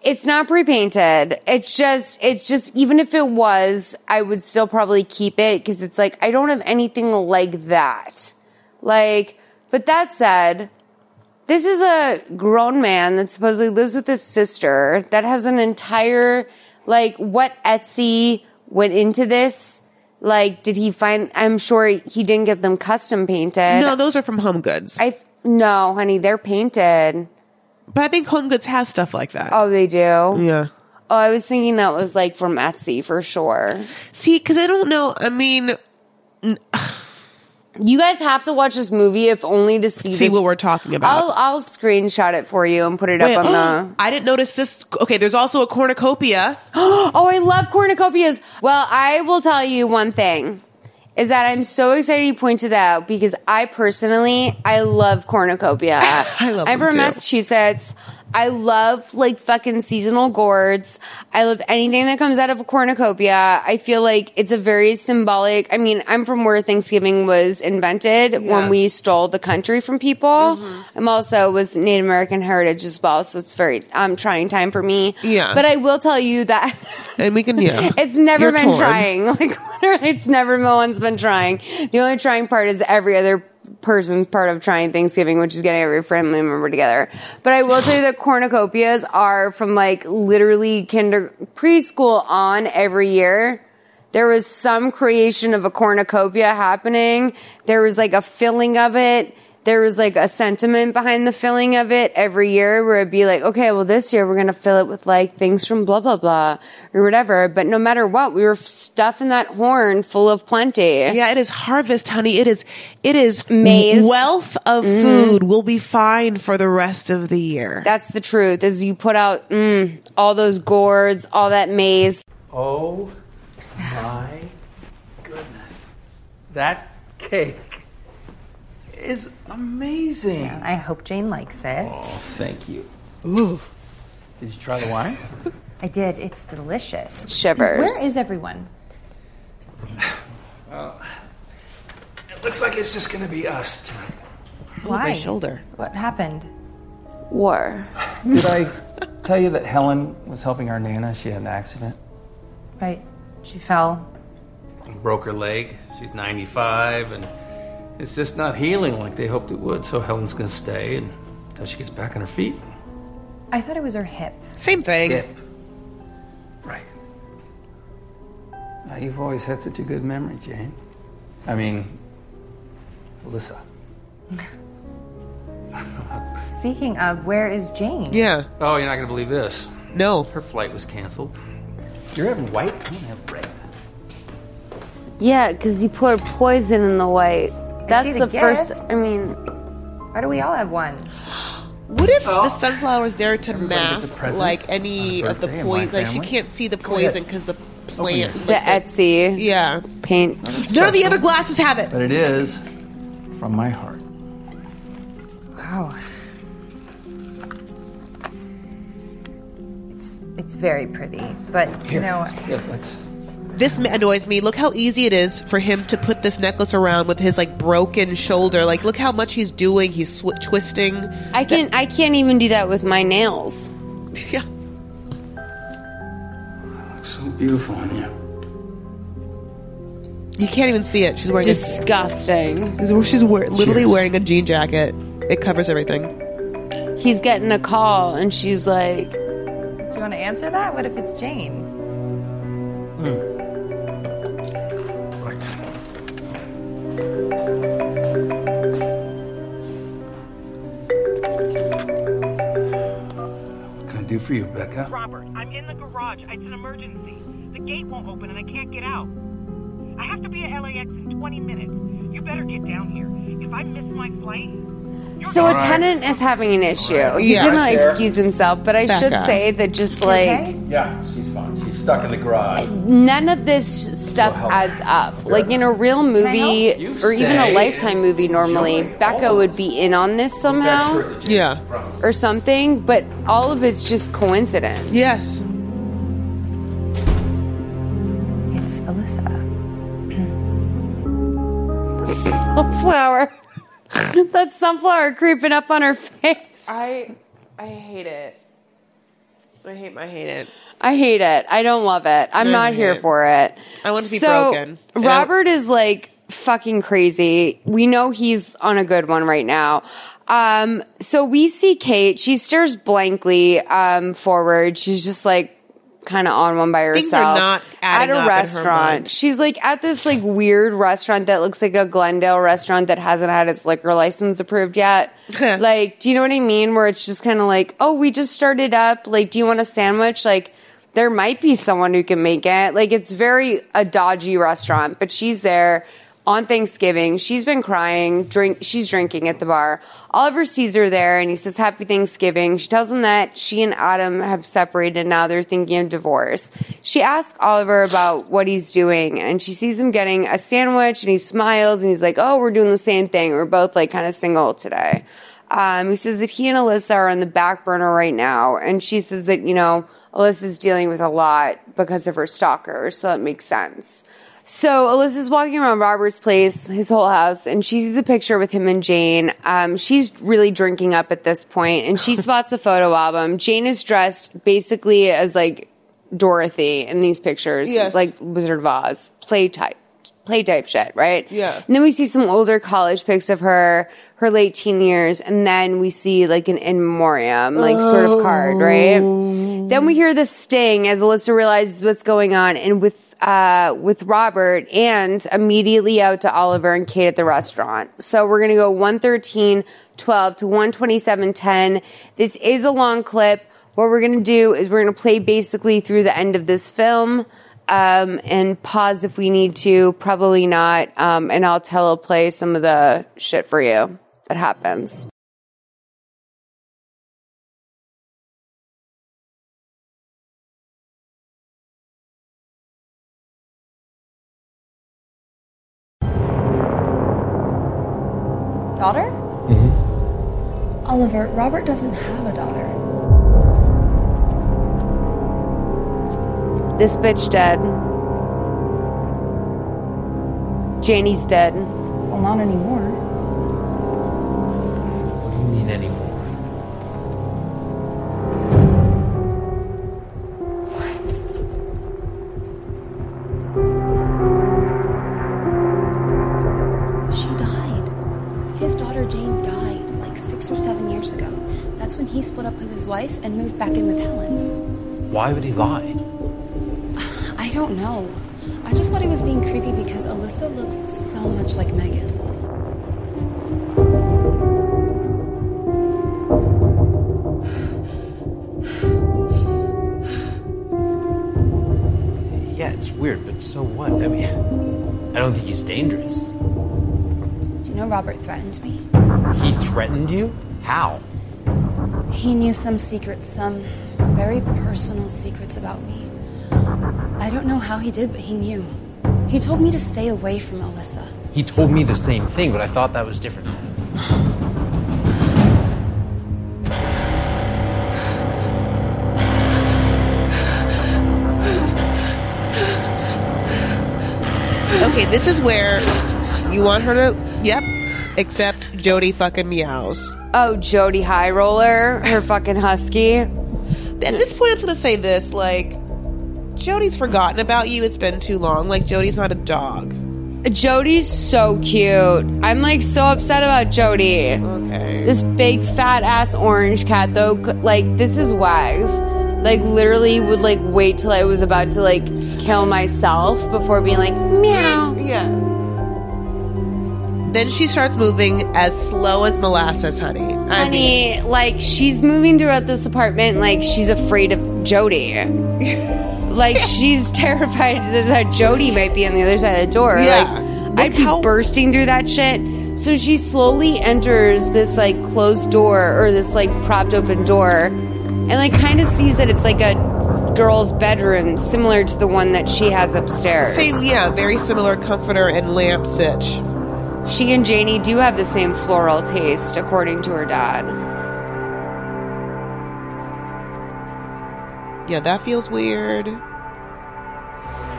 It's not pre-painted. It's just, it's just, even if it was, I would still probably keep it because it's like, I don't have anything like that. Like, but that said, this is a grown man that supposedly lives with his sister that has an entire, like, what Etsy went into this? Like, did he find, I'm sure he didn't get them custom painted. No, those are from Home Goods. I, no, honey, they're painted. but I think Home Goods has stuff like that. Oh, they do? Yeah. Oh, I was thinking that was like from Etsy for sure. See, because I don't know. I mean, You guys have to watch this movie if only to see, see this. what we're talking about. I'll I'll screenshot it for you and put it Wait, up on the. Oh, I didn't notice this. Okay, there's also a cornucopia. oh, I love cornucopias. Well, I will tell you one thing. Is that I'm so excited you pointed that out because I personally I love cornucopia. I love I'm from too. Massachusetts. I love like fucking seasonal gourds. I love anything that comes out of a cornucopia. I feel like it's a very symbolic. I mean, I'm from where Thanksgiving was invented when we stole the country from people. Mm-hmm. I'm also was Native American heritage as well, so it's very um trying time for me. Yeah. But I will tell you that And we can, yeah. it's never You're been torn. trying. Like literally, it's never no one's been trying. The only trying part is every other person's part of trying Thanksgiving, which is getting every family member together. But I will tell you that cornucopias are from like literally kinder preschool on every year. There was some creation of a cornucopia happening. There was like a filling of it. There was like a sentiment behind the filling of it every year where it'd be like, okay, well, this year we're going to fill it with like things from blah, blah, blah or whatever. But no matter what, we were stuffing that horn full of plenty. Yeah, it is harvest, honey. It is it is Maize. wealth of Mhm. food will be fine for the rest of the year. That's the truth is you put out mm, all those gourds, all that maize. Oh my goodness. That cake is amazing. I hope Jane likes it. Oh, thank you. Did you try the wine? I did. It's delicious. Shivers. Where is everyone? Well, it looks like it's just going to be us tonight. Why? my shoulder. What happened? War. Did I tell you that Helen was helping our Nana? She had an accident. Right. She fell. Broke her leg. She's 95, and it's just not healing like they hoped it would. So Helen's going to stay until she gets back on her feet. I thought it was her hip. Same thing. Hip. Right. Now, you've always had such a good memory, Jane. I mean, Alyssa. Speaking of, where is Jane? Yeah. Oh, you're not going to believe this. No. Her flight was canceled. You're having white? I'm going to have red. Yeah, because he poured poison in the white. That's see the, the first. I mean, Why do we all have one? What if the sunflower's there to Everybody mask like any of the birthday in my poison? Like she can't see the poison because the oh, Open plant. yours. the Etsy Yeah. paint. None of the other glasses have it. But it is from my heart. Wow. It's it's very pretty, but you know, Yeah, let's. This annoys me. Look how easy it is for him to put this necklace around with his like broken shoulder. Like, look how much he's doing. He's sw- twisting. I can not I can't even do that with my nails. Yeah. That looks so beautiful on you. You can't even see it. She's wearing. Disgusting. A, she's wear, literally Cheers. wearing a jean jacket. It covers everything. He's getting a call, and she's like, do you want to answer that? What if it's Jane? Right. For you, Becca? Robert, I'm in the garage. It's an emergency. The gate won't open and I can't get out. I have to be at LAX in 20 minutes. You better get down here. If I miss my flight, So a tenant is having an issue. He's Yeah. gonna Right there. excuse himself, but I Back should say that just like okay? Yeah. She's stuck in the garage. none of this stuff help. adds up. Like in a real movie? You or even a stay lifetime movie, normally enjoy Becca all would be in on this somehow Yeah. or something, but all of it's just coincidence. Yes. It's Alyssa. Sunflower. that sunflower creeping up on her face. I I hate it. I hate. I hate it. I hate it. I don't love it. I'm I not here it. for it. I want to be so, broken. And I- Robert is like fucking crazy. We know he's on a good one right now. Um, so we see Kate. She stares blankly um, forward. She's just like kind of on one by herself. Things are not at a up in her restaurant. She's like at this like weird restaurant that looks like a Glendale restaurant that hasn't had its liquor license approved yet. like, do you know what I mean? Where it's just kind of like, oh, we just started up. Like, do you want a sandwich? Like, there might be someone who can make it. Like, it's very a dodgy restaurant, but she's there on Thanksgiving. She's been crying. Drink. She's drinking at the bar. Oliver sees her there, and he says, "Happy Thanksgiving." She tells him that she and Adam have separated. Now they're thinking of divorce. She asks Oliver about what he's doing, and she sees him getting a sandwich, and he smiles, and he's like, "Oh, we're doing the same thing. We're both like kind of single today." Um, he says that he and Alyssa are on the back burner right now, and she says that you know Alyssa's dealing with a lot because of her stalker, so that makes sense. So Alyssa's walking around Robert's place, his whole house, and she sees a picture with him and Jane. Um, she's really drinking up at this point, and she spots a photo album. Jane is dressed basically as like Dorothy in these pictures, Yes. like Wizard of Oz, play type, play type shit, right? Yeah. And then we see some older college pics of her, her late teen years, and then we see like an in memoriam, like sort of card, right? Then we hear the sting as Alyssa realizes what's going on, and with uh, with Robert, and immediately out to Oliver and Kate at the restaurant. So we're gonna go 113, 12 to 127, 10. This is a long clip. What we're gonna do is we're gonna play basically through the end of this film. Um, and pause if we need to, probably not. Um, and I'll teleplay some of the shit for you that happens. Daughter? Mm-hmm. Oliver, Robert doesn't have a daughter. This bitch dead. Janie's dead. Well, not anymore. Jane died like six or seven years ago. That's when he split up with his wife and moved back in with Helen. Why would he lie? I don't know. I just thought he was being creepy because Alyssa looks so much like Megan. Yeah, it's weird, but so what? I mean, I don't think he's dangerous. Do you know Robert threatened me? He threatened you? How? He knew some secrets, some very personal secrets about me. I don't know how he did, but he knew. He told me to stay away from Alyssa. He told me the same thing, but I thought that was different. Okay, this is where you want her to. Yep. Except Jody fucking meows. Oh, Jody High Roller, her fucking husky. At this point, I'm gonna say this: like, Jody's forgotten about you. It's been too long. Like, Jody's not a dog. Jody's so cute. I'm like so upset about Jody. Okay. This big fat ass orange cat though, like this is Wags. Like literally would like wait till I was about to like kill myself before being like meow. Yeah. Then she starts moving as slow as molasses, honey. I mean, Honey, like she's moving throughout this apartment like she's afraid of Jody. like she's terrified that, that Jody might be on the other side of the door. Yeah. Like I'd be bursting through that shit. So she slowly enters this like closed door or this like propped open door and like kind of sees that it's like a girl's bedroom similar to the one that she has upstairs. same, yeah, very similar comforter and lamp sitch. She and Janie do have the same floral taste according to her dad. Yeah, that feels weird.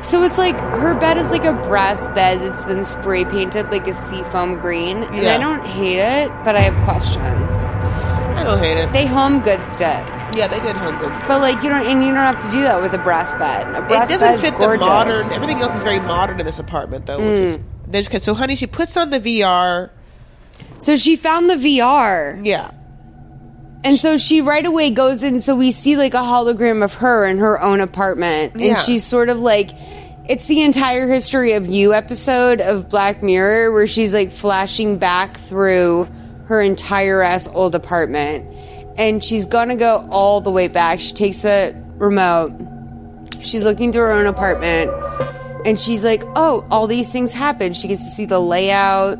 So it's like her bed is like a brass bed that's been spray painted like a seafoam green. And Yeah. I don't hate it, but I have questions. I don't hate it. They home goods it. Yeah, they did home goods. But like you don't and you don't have to do that with a brass bed. A brass It doesn't fit the modern. Everything else is very modern in this apartment, though. Which is mm. So, honey, she puts on the VR. So she found the VR. Yeah. And so she right away goes in. So we see like a hologram of her in her own apartment. And Yeah. she's sort of like, it's the entire history of you episode of Black Mirror where she's like flashing back through her entire ass old apartment. And she's gonna go all the way back. She takes the remote. She's looking through her own apartment. And she's like, oh, all these things happen. She gets to see the layout.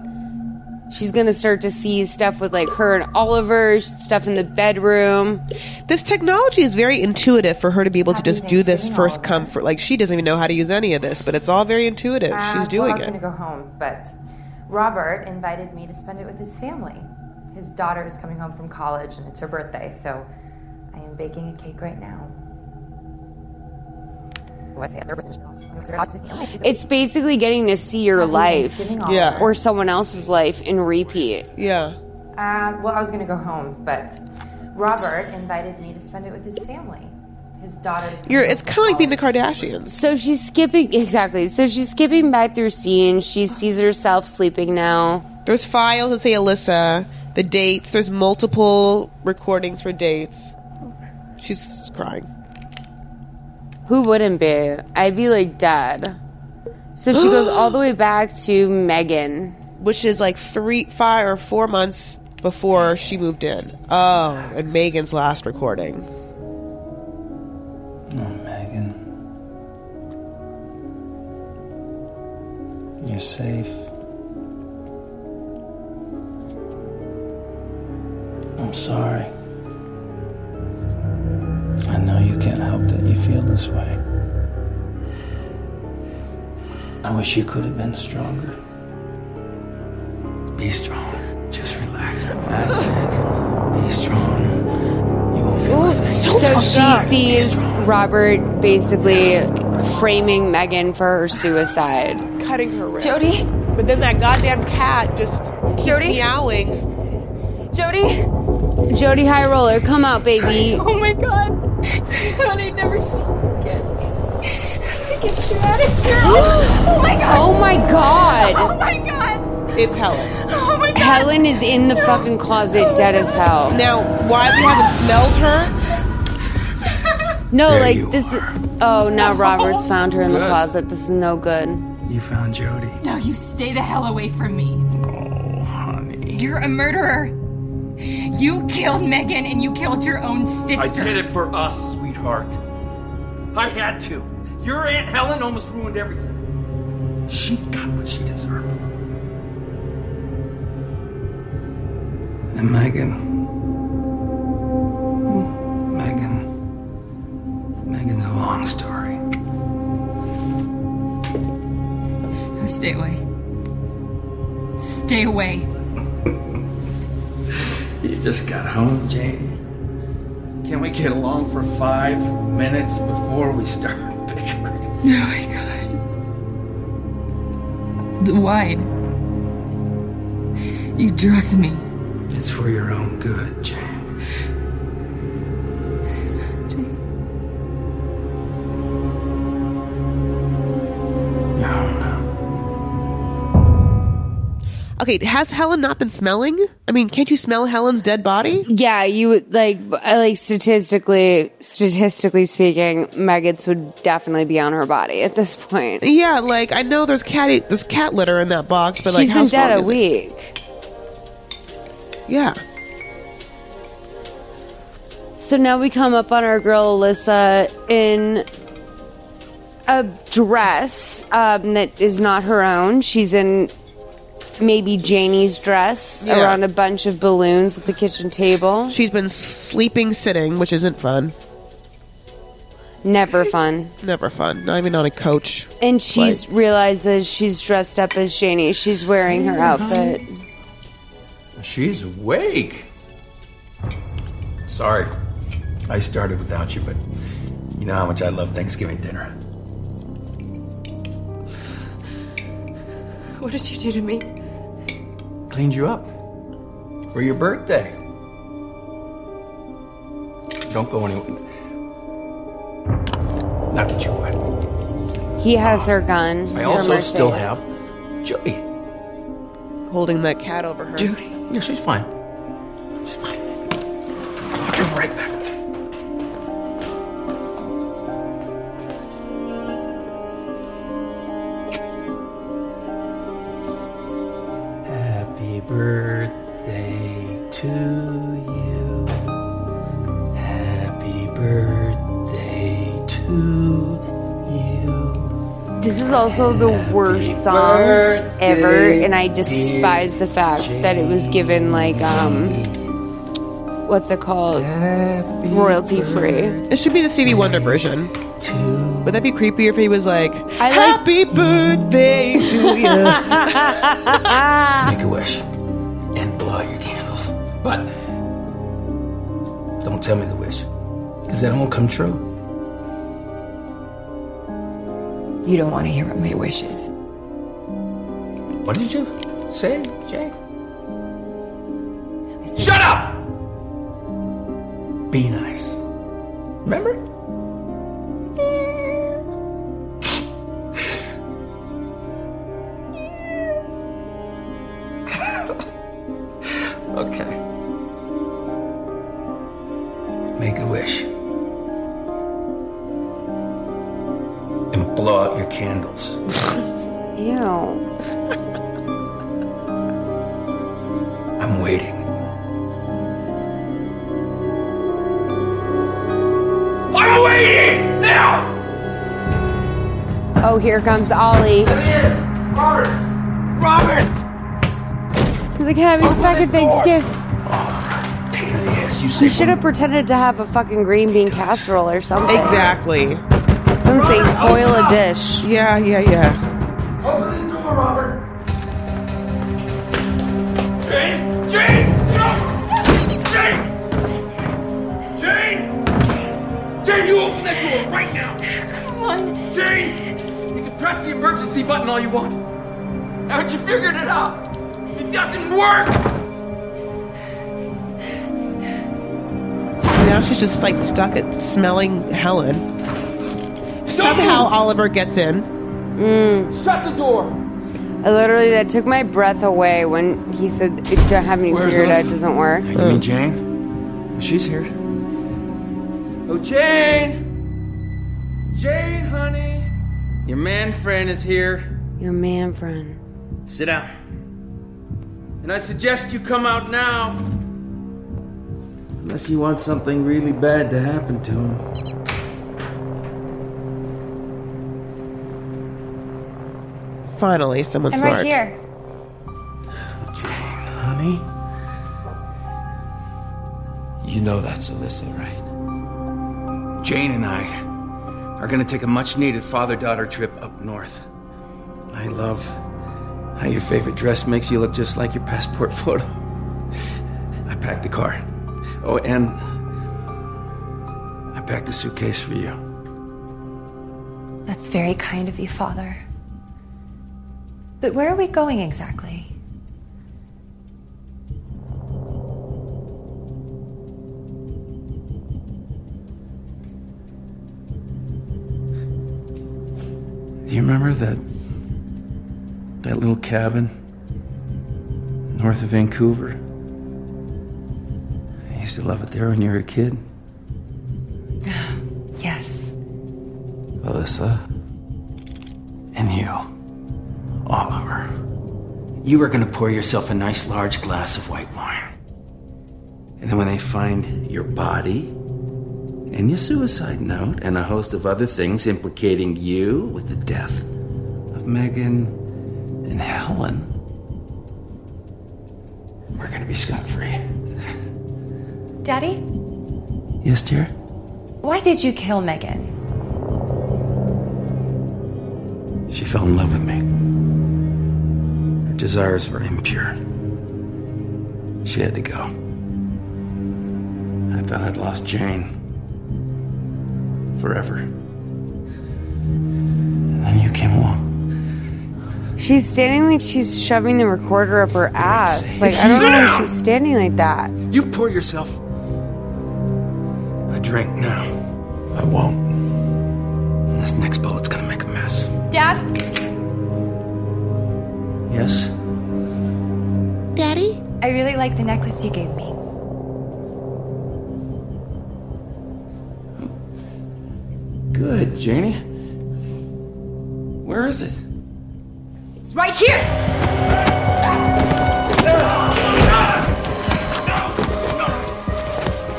She's gonna start to see stuff with like her and Oliver, stuff in the bedroom. This technology is very intuitive for her to be able to just do this first come for like she doesn't even know how to use any of this, but it's all very intuitive. Uh, She's doing well, I was it. going to go home, but Robert invited me to spend it with his family. His daughter is coming home from college and it's her birthday, so I am baking a cake right now. It's basically getting to see your life, Thanksgiving, Oliver. or someone else's life in repeat. Yeah. Uh, well, I was gonna go home, but Robert invited me to spend it with his family. His daughter's. You're. It's kind of like being the Kardashians. So she's skipping exactly. So she's skipping back through scenes. She sees herself sleeping now. There's files that say Alyssa, the dates. There's multiple recordings for dates. She's crying. Who wouldn't be? I'd be like dead. So she goes all the way back to Megan, which is like three, five, or four months before she moved in. Oh, and Megan's last recording. Oh, Megan. You're safe. I'm sorry. I know you can't help that you feel this way. I wish you could have been stronger. Be strong. Just relax. That's it. Be strong. You won't feel a thing. so she sees Robert basically framing Megan for her suicide. Cutting her wrist. Jody? But then that goddamn cat just keeps Jody? meowing. Jody? Jody High Roller, come out, baby. Oh my god. I thought I'd never see you again. Get you out of here. Oh my god. Oh my god. Oh my god. It's Helen. Oh my god. Helen is in the fucking closet, oh dead as hell. Now, why we haven't smelled her? No, There like you this. Oh, now Robert's found her in the closet. This is no good. You found Jody. No, you stay the hell away from me. Oh, honey. You're a murderer. You killed Megan and you killed your own sister. I did it for us, sweetheart. I had to. Your Aunt Helen almost ruined everything. She got what she deserved. And Megan. Megan. Megan's a long story. No, stay away. Stay away. You just got home, Jane. Can we get along for five minutes before we start bickering? Oh my god. The wine. You drugged me. It's for your own good, Jane. Okay, has Helen not been smelling? I mean, can't you smell Helen's dead body? Yeah, you would like uh, like statistically statistically speaking, maggots would definitely be on her body at this point. Yeah, like I know there's cat there's cat litter in that box, but like She's how been dead a is it? week. Yeah. So now we come up on our girl Alyssa in a dress um, that is not her own. She's in maybe Janie's dress Yeah. around a bunch of balloons at the kitchen table. She's been sleeping sitting, which isn't fun. Never fun. Never fun. Not even on a coach. And she's realizes she's dressed up as Janie. She's wearing her outfit. She's awake. Sorry, I started without you, but you know how much I love Thanksgiving dinner. What did you do to me? Cleaned you up for your birthday. Don't go anywhere. Not that you would. He has her gun. I also Mercedes. still have Judy. Holding that cat over her. Judy. Yeah, she's fine. She's fine. Also the worst song ever, and I despise the fact that it was given like um, what's it called, royalty free. It should be the Stevie Wonder version. Would that be creepier if he was like, I like- "Happy birthday to you"? Make a wish and blow out your candles. But don't tell me the wish, because that won't come true. You don't want to hear what my wish is. What did you say, Jay? Shut up! Be nice. Remember? okay. Candles. Ew. I'm waiting. I'm waiting now. Oh, here comes Ollie. Robert. Robert. He's like, happy fucking Thanksgiving. Oh, pain in the ass. You He should have pretended to have a fucking green bean casserole or something. Exactly. Some say foil a dish. Yeah, yeah, yeah. Open this door, Robert. Jane! Jane! No! Jane! Jane! Jane, you open that door right now! Come on! Jane! You can press the emergency button all you want. Haven't you figured it out? It doesn't work! Now she's just like stuck at smelling Helen. Somehow Oliver gets in. Mm. Shut the door! I literally, that took my breath away when he said, it don't have any Where's figured out, Alyssa? it doesn't work. You mean Jane? She's here. Oh, Jane! Jane, honey! Your man friend is here. Your man friend. Sit down. And I suggest you come out now. Unless you want something really bad to happen to him. Finally, someone I'm smart. right here. Jane, honey? You know that's Alyssa, right? Jane and I are gonna take a much needed father daughter trip up north. I love how your favorite dress makes you look just like your passport photo. I packed the car. Oh, and I packed a suitcase for you. That's very kind of you, Father. But where are we going exactly? Do you remember that that little cabin north of Vancouver? I used to love it there when you were a kid. Yes. Alyssa? And you, Oliver. You are gonna pour yourself a nice large glass of white wine. And then when they find your body and your suicide note and a host of other things implicating you with the death of Megan and Helen, we're gonna be scot free. Daddy, Yes, dear? why did you kill Megan? She fell in love with me. Her desires were impure. She had to go. I thought I'd lost Jane. Forever. And then you came along. She's standing like she's shoving the recorder up her ass. Like, I don't know down. if she's standing like that. You pour yourself a drink now. I won't. This next bullet's gonna make a mess. Dad? Yes? Daddy? I really like the necklace you gave me. Good, Janie. Where is it? It's right here!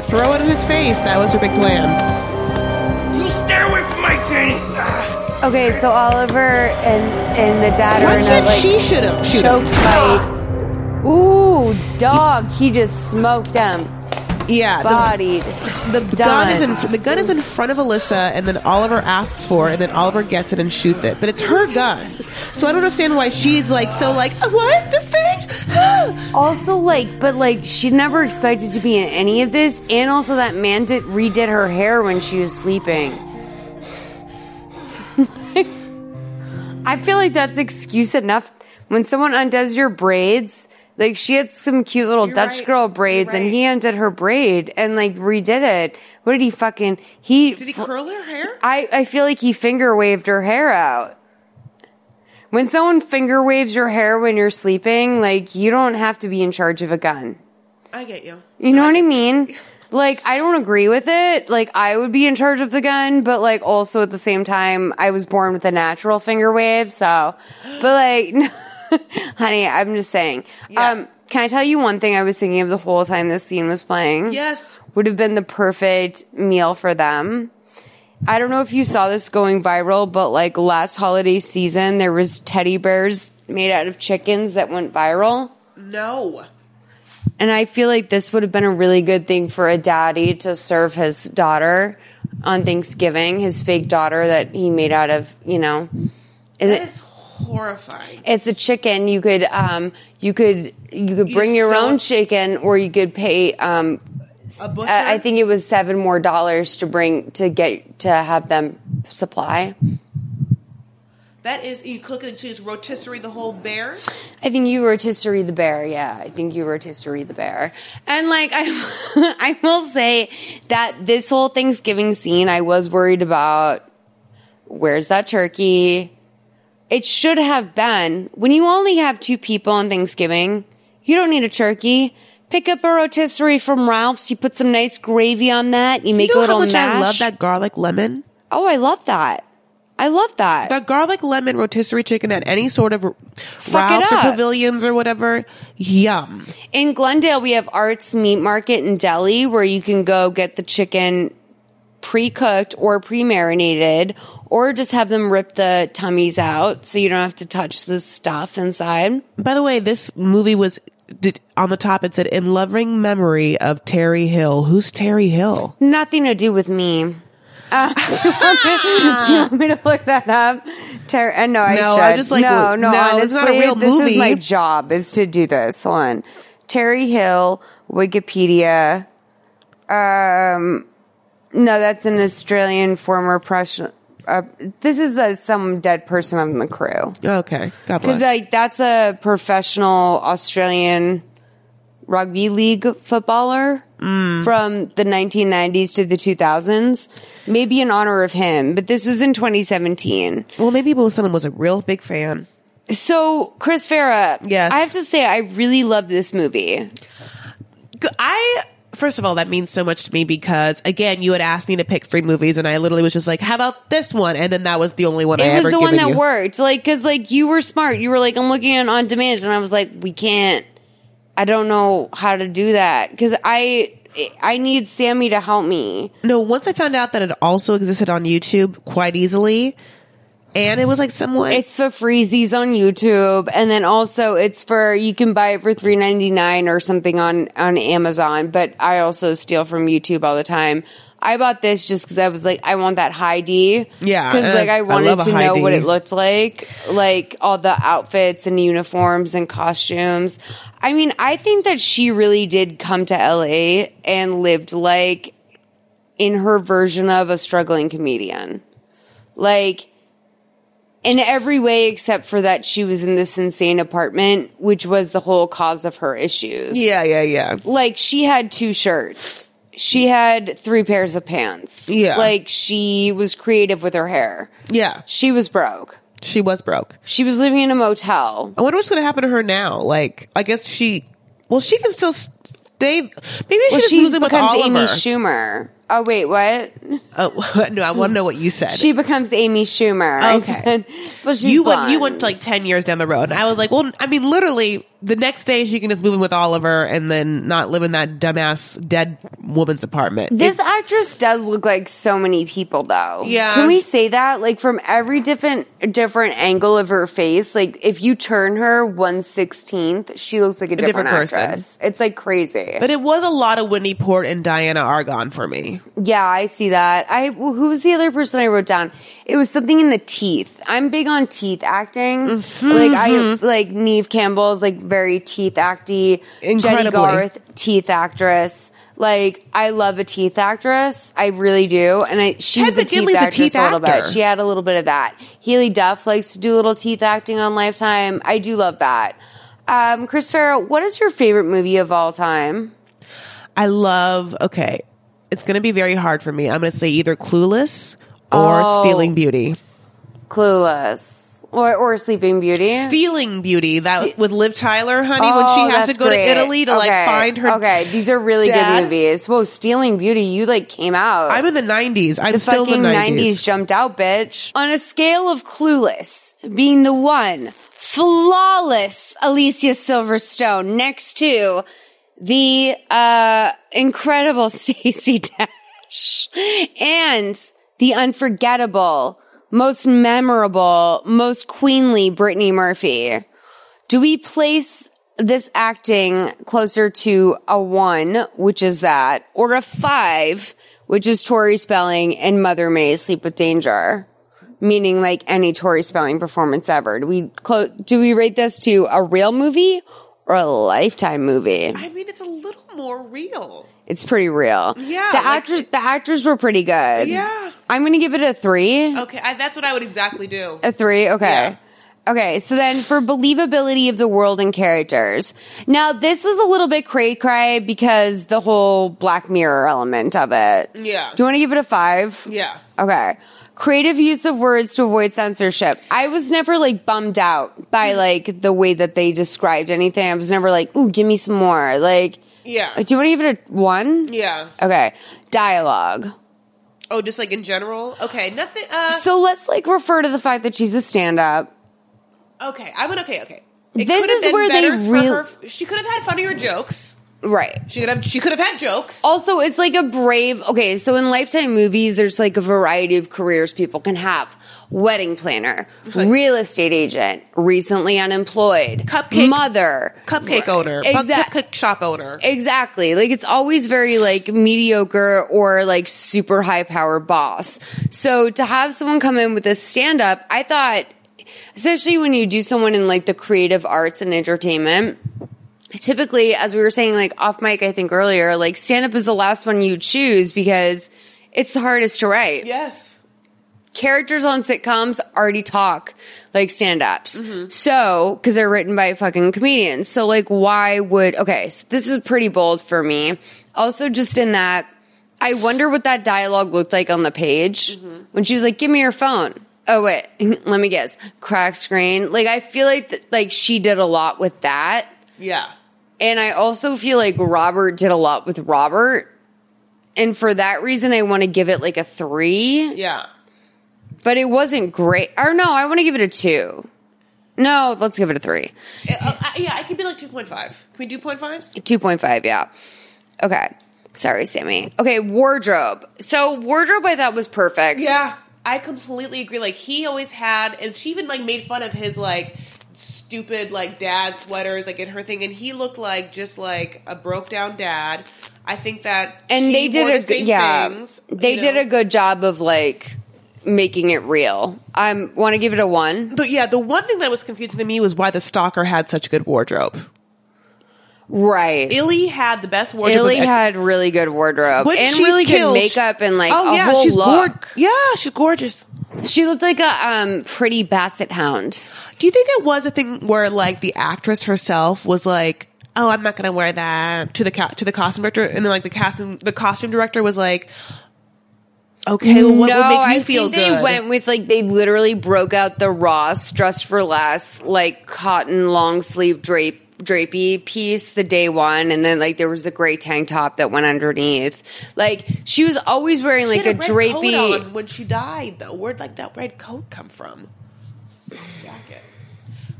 Throw it in his face. That was her big plan. You stay away from my Janie! Okay, so Oliver and and the dad Why are in a can't like she shoot him? Shoot choke him. fight. Ooh, dog! He just smoked them. Yeah, the- bodied. The gun is in the gun is in front of Alyssa, and then Oliver asks for it, and then Oliver gets it and shoots it. But it's her gun, so I don't understand why she's like so like "Uh, what this thing. also, like, but like, she never expected to be in any of this, and also that man did redid her hair when she was sleeping. I feel like that's excuse enough. When someone undoes your braids, like she had some cute little Dutch right. girl braids, You're and right. he undid her braid and like redid it. What did he fucking he? Did he curl her hair? I I feel like he finger waved her hair out. When someone finger waves your hair when you're sleeping, like you don't have to be in charge of a gun. I get you. You know what I mean? Like I don't agree with it. Like I would be in charge of the gun, but like also at the same time, I was born with a natural finger wave, so but like honey, I'm just saying. Um can I tell you one thing I was thinking of the whole time this scene was playing? Yes. Would have been the perfect meal for them. I don't know if you saw this going viral, but like last holiday season, there was teddy bears made out of chickens that went viral. No. And I feel like this would have been a really good thing for a daddy to serve his daughter on Thanksgiving, his fake daughter that he made out of, you know. Is That it- is horrifying. it's a chicken. You could um you could you could You bring your sell own chicken or you could pay um A butcher? I I think it was seven more dollars to bring to get to have them supply. That is, you cook it and choose rotisserie the whole bear. I think you rotisserie the bear. Yeah, I think you rotisserie the bear. And like I, I will say that this whole Thanksgiving scene, I was worried about. Where's that turkey? It should have been when you only have two people on Thanksgiving. You don't need a turkey. Pick up a rotisserie from Ralph's. You put some nice gravy on that. You make you know a little how much mash. I love that garlic lemon. Oh, I love that. I love that. The garlic lemon rotisserie chicken at any sort of it Ralph's or pavilions or whatever. Yum. In Glendale, we have Arts Meat Market and Deli where you can go get the chicken pre cooked or pre marinated, or just have them rip the tummies out so you don't have to touch the stuff inside. By the way, this movie was did, on the top. It said "in loving memory of Terry Hill." Who's Terry Hill? Nothing to do with me. Uh, do, you want me, do you want me to look that up? Ter- uh, no, I No, should. I just, like, no, no, no, honestly, it's not a real this movie. is my job is to do this. Hold on. Terry Hill, Wikipedia. Um, no, that's an Australian former professional. Uh, this is a, some dead person on the crew. Okay, God bless. Because like that's a professional Australian rugby league footballer Mm. from the 1990s to the 2000s. Maybe in honor of him, but this was in 2017. well, maybe someone was a real big fan. So, Chris Farah, Yes. I have to say I really love this movie. I first of all, that means so much to me because again, you had asked me to pick three movies, and I literally was just like, "How about this one?" And then that was the only one I It was ever the one that you. worked. Like, cause like you were smart. You were like, I'm looking at on demand, and I was like, we can't. I don't know how to do that because I I need Sammy to help me. No, once I found out that it also existed on YouTube quite easily, and it was like somewhat. It's for freezies on YouTube, and then also it's for you can buy it for three ninety nine or something on on Amazon. But I also steal from YouTube all the time. I bought this just because I was like, I want that high D. Yeah, because like I- I I wanted to know what it looked like, like all the outfits and uniforms and costumes. I mean, I think that she really did come to LA and lived like in her version of a struggling comedian. Like in every way except for that she was in this insane apartment, which was the whole cause of her issues. yeah, yeah, yeah. Like she had two shirts. She had three pairs of pants. Yeah. Like she was creative with her hair. Yeah. She was broke. She was broke. She was living in a motel. I wonder what's going to happen to her now. Like, I guess she. Well, she can still stay. Maybe she Well, should she lose it with Oliver. Amy Schumer. Oh wait, what? Oh no, I want to know what you said. She becomes Amy Schumer. I Okay. said, but she's you went. You went like ten years down the road, and I was like, well, I mean, literally, the next day she can just move in with Oliver and then not live in that dumbass dead woman's apartment. This actress does look like so many people, though. Yeah. Can we say that? Like from every different different angle of her face, like if you turn her one sixteenth, she looks like a different, different person. actress. It's like crazy. But it was a lot of Whitney Port and Dianna Agron for me. Yeah, I see that. I who was the other person I wrote down? It was something in the teeth. I'm big on teeth acting. Like I like Neve Campbell's like very teeth acty. Jennie Garth, teeth actress. Like I love a teeth actress. I really do. And I she was a teeth Gidley's a actress teeth a little actor. bit. She had a little bit of that. Haylie Duff likes to do a little teeth acting on Lifetime. I do love that. Um, Chris Farrow, what is your favorite movie of all time? I love. Okay, it's going to be very hard for me. I'm going to say either Clueless or Oh. Stealing Beauty. Clueless or or Sleeping Beauty. Stealing Beauty that Ste- with Liv Tyler, honey, when Oh, she has to go great. to Italy to like find her. Okay, these are really dad. good movies. Whoa, Stealing Beauty, you like came out. I'm in the 90s. I'm the still in the 90s. 90s. jumped out, bitch. On a scale of clueless, being the one flawless Alicia Silverstone next to the uh incredible Stacey Dash and the unforgettable, most memorable, most queenly Brittany Murphy. Do we place this acting closer to a one, which is that, or a five, which is Tori Spelling and Mother May Sleep with Danger? Meaning like any Tori Spelling performance ever. Do we clo- do we rate this to a real movie or a lifetime movie? I mean, it's a little more real. It's pretty real. Yeah, The like- actors the actors were pretty good. Yeah. I'm gonna give it a three. Okay, I, that's what I would exactly do. A three? Okay. Okay, so then for believability of the world and characters. Now, this was a little bit cray cray because the whole Black Mirror element of it. Yeah. Do you want to give it a five? Yeah. Okay. Creative use of words to avoid censorship. I was never like bummed out by like the way that they described anything. I was never like, ooh, give me some more. Like, Yeah. do you want to give it a one? Yeah. Okay. Dialogue. Oh, just like in general? Okay, nothing. Uh, So let's like refer to the fact that she's a stand up. okay, I would, okay, okay. It This is where they her- She could have had funnier jokes. Right. She could have. She could have had jokes. Also, it's like a brave. Okay, so in Lifetime movies, there's like a variety of careers people can have: wedding planner, real estate agent, recently unemployed, Cupcake- mother, Cupcake owner, cupcake shop owner. Exactly. Like it's always very like mediocre or like super high power boss. So to have someone come in with a stand up, I thought, especially when you do someone in like the creative arts and entertainment, typically, as we were saying, like off mic, I think earlier, like stand up is the last one you choose because it's the hardest to write. Yes. Characters on sitcoms already talk like stand ups. Mm-hmm. So, because they're written by fucking comedians. So, like, why would, okay, so this is pretty bold for me. Also, just in that, I wonder what that dialogue looked like on the page mm-hmm. when she was like, give me your phone. Oh, wait, let me guess. Crack screen. Like, I feel like, th- like she did a lot with that. Yeah. And I also feel like Robert did a lot with Robert. And for that reason, I want to give it like a three. Yeah. But it wasn't great. Or no, I want to give it a two. No, let's give it a three. Uh, uh, yeah, I could be like 2.5. Can we do 0.5s? 2.5, yeah. Okay. Sorry, Sammy. Okay, wardrobe. So, wardrobe I thought was perfect. Yeah. I completely agree. Like, he always had, and she even like made fun of his like stupid like dad sweaters, like in her thing, and he looked like just like a broke down dad. I think that And she they did wore a the good, yeah. things, they did know. a good job of like making it real. I want to give it a one. But yeah, the one thing that was confusing to me was why the stalker had such good wardrobe. Right. Illy had the best wardrobe. Illy had really good wardrobe When and really killed, good makeup and like oh a yeah, whole she's look. gor- Yeah, she's gorgeous. She looked like a um, pretty basset hound. Do you think it was a thing where like the actress herself was like, "Oh, I'm not going to wear that" to the ca- to the costume director, and then like the casting the costume director was like, "Okay, well, what no, would make you I feel think good?" they went with like they literally broke out the Ross Dress for Less like cotton long sleeve drape drapey piece the day one and then like there was the gray tank top that went underneath like she was always wearing like a, red drapey when she died. Though, where'd like that red coat come from? Jacket.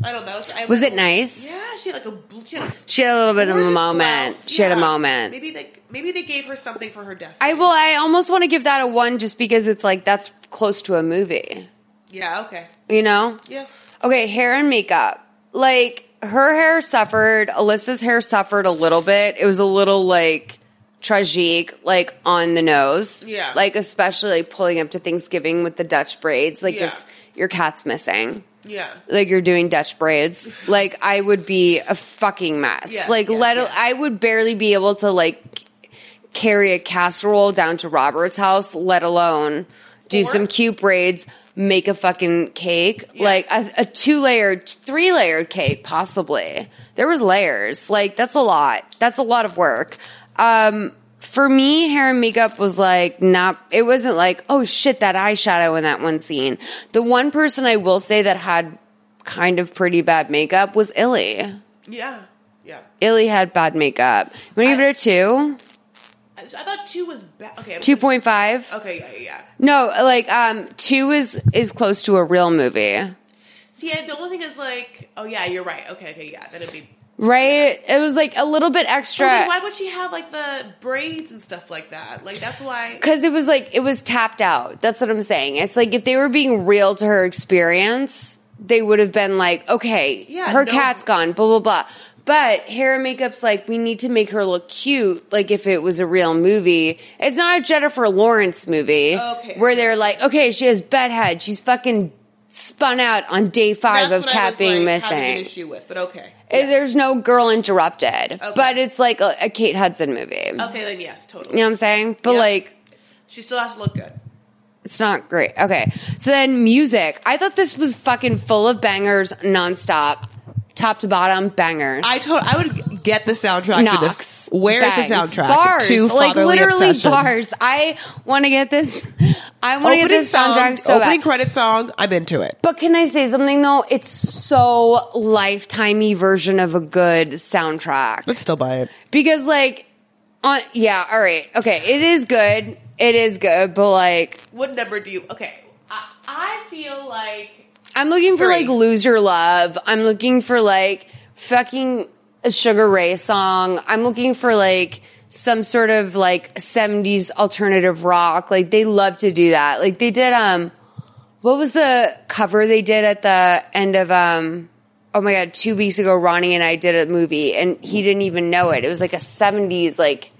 I don't know. I Was it nice? Yeah, she had like a she had a she had a little bit of a moment blouse. she had a moment Maybe they maybe they gave her something for her death. I will I almost want to give that a one just because it's like that's close to a movie Yeah. Okay. you know Yes. Okay, hair and makeup. Like her hair suffered, Alyssa's hair suffered a little bit. It was a little like tragique, like on the nose. Yeah. Like especially like pulling up to Thanksgiving with the Dutch braids. Like Yeah. it's your cat's missing. Yeah. Like you're doing Dutch braids. like I would be a fucking mess. Yes, like yes, let yes. I would barely be able to like carry a casserole down to Robert's house, let alone do some cute braids, make a fucking cake, like a, a two layered, three layered cake, possibly. There was layers. Like that's a lot. That's a lot of work. Um, for me, hair and makeup was like not. It wasn't like oh shit that eyeshadow in that one scene. The one person I will say that had kind of pretty bad makeup was Illy. Yeah. Yeah. Illy had bad makeup. When you want to give it a two? I thought two was bad. Okay. Two point five. Okay. Yeah. Yeah. yeah. No, like um, two is is close to a real movie, See, I- the only thing is like, oh yeah, you're right. Okay. Okay. Yeah. Then it'd be. right? It was like a little bit extra. Then why would she have like the braids and stuff like that? Like that's why. Because it was like it was tapped out. That's what I'm saying. It's like if they were being real to her experience, they would have been like, okay, Yeah, her no- cat's gone, blah blah blah. But hair and makeup's like we need to make her look cute, like if it was a real movie. It's not a Jennifer Lawrence movie Okay. where they're like, okay, she has bedhead, she's fucking spun out on day five That's of cat being like, missing. issue with, but okay. Uh, There's no girl interrupted, but it's like a, a Kate Hudson movie. Okay, then yes, totally. You know what I'm saying? But Yep. like, She still has to look good. it's not great. Okay. So then music. I thought this was fucking full of bangers nonstop. Top to bottom, bangers. I told I would get the soundtrack for Knocks. this. Where is the soundtrack? Bars. to like literally Obsession? bars. I want to get this. I want to get Opening this soundtrack song, so opening bad. credit song. I'm into it. But can I say something though? It's so lifetimey version of a good soundtrack. Let's still buy it. Because like on yeah, all right. Okay, it is good. It is good, but like What number do you? Okay, I, I feel like I'm looking for Three. like Lose Your Love. I'm looking for like fucking a Sugar Ray song. I'm looking for like some sort of like 70s alternative rock. Like they love to do that. Like they did um what was the cover they did at the end of um oh my god, 2 weeks ago Ronnie and I did a movie and he didn't even know it. It was like a 70s like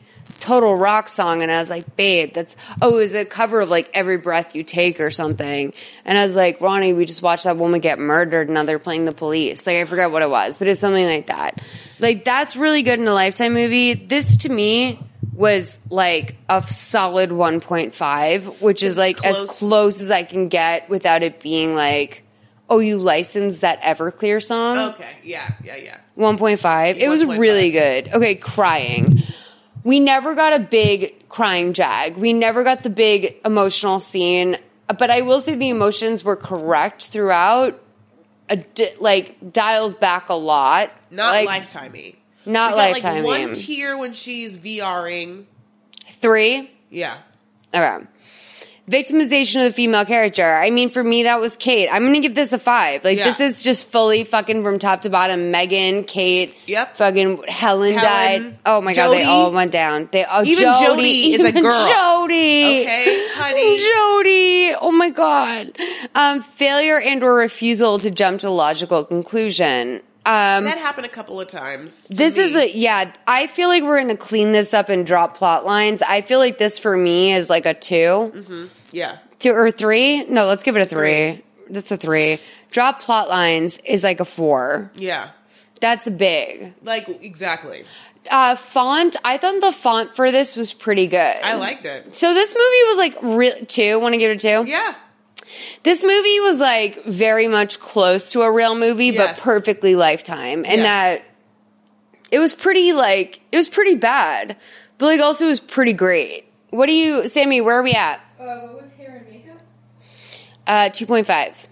total rock song and I was like, babe, that's oh, it was a cover of like Every Breath You Take or something. And I was like, Ronnie, we just watched that woman get murdered and now they're playing the police. Like I forgot what it was, but it's something like that. Like that's really good in a lifetime movie. This to me was like a solid 1.5, which is like as close. close as I can get without it being like, oh, you licensed that Everclear song? okay. Yeah, yeah, yeah. 1.5. It was 1.5. really good. Okay, crying. We never got a big crying jag. We never got the big emotional scene. But I will say the emotions were correct throughout. A di- like dialed back a lot. Not like, lifetimey. Not we got, lifetime. Like one tear when she's VRing. Three. Yeah. Okay. Victimization of the female character. I mean, for me, that was Kate. I'm going to give this a five. Like, Yeah. this is just fully fucking from top to bottom. Megan, Kate, Yep. fucking Helen, Helen, died. Oh my god, they all went down. They all Even Jody, Jody is a girl. Jody, Okay, honey. Jody. Oh my god. Um, failure and or refusal to jump to logical conclusion. Um, that happened a couple of times. this me. is a yeah. I feel like we're gonna clean this up and drop plot lines. I feel like this for me is like a 2 Mhm. Yeah. two or three. No, let's give it a three. That's a three. Drop plot lines is like a four. Yeah. That's big. Like exactly. Uh, font. I thought the font for this was pretty good. I liked it. So this movie was like real two. Want to give it a two? Yeah. This movie was like very much close to a real movie, Yes. but perfectly lifetime, and Yes. that it was pretty like it was pretty bad, but like also it was pretty great. What do you, Sammy? Where are we at? Uh, what was hair and makeup? Uh, two point five.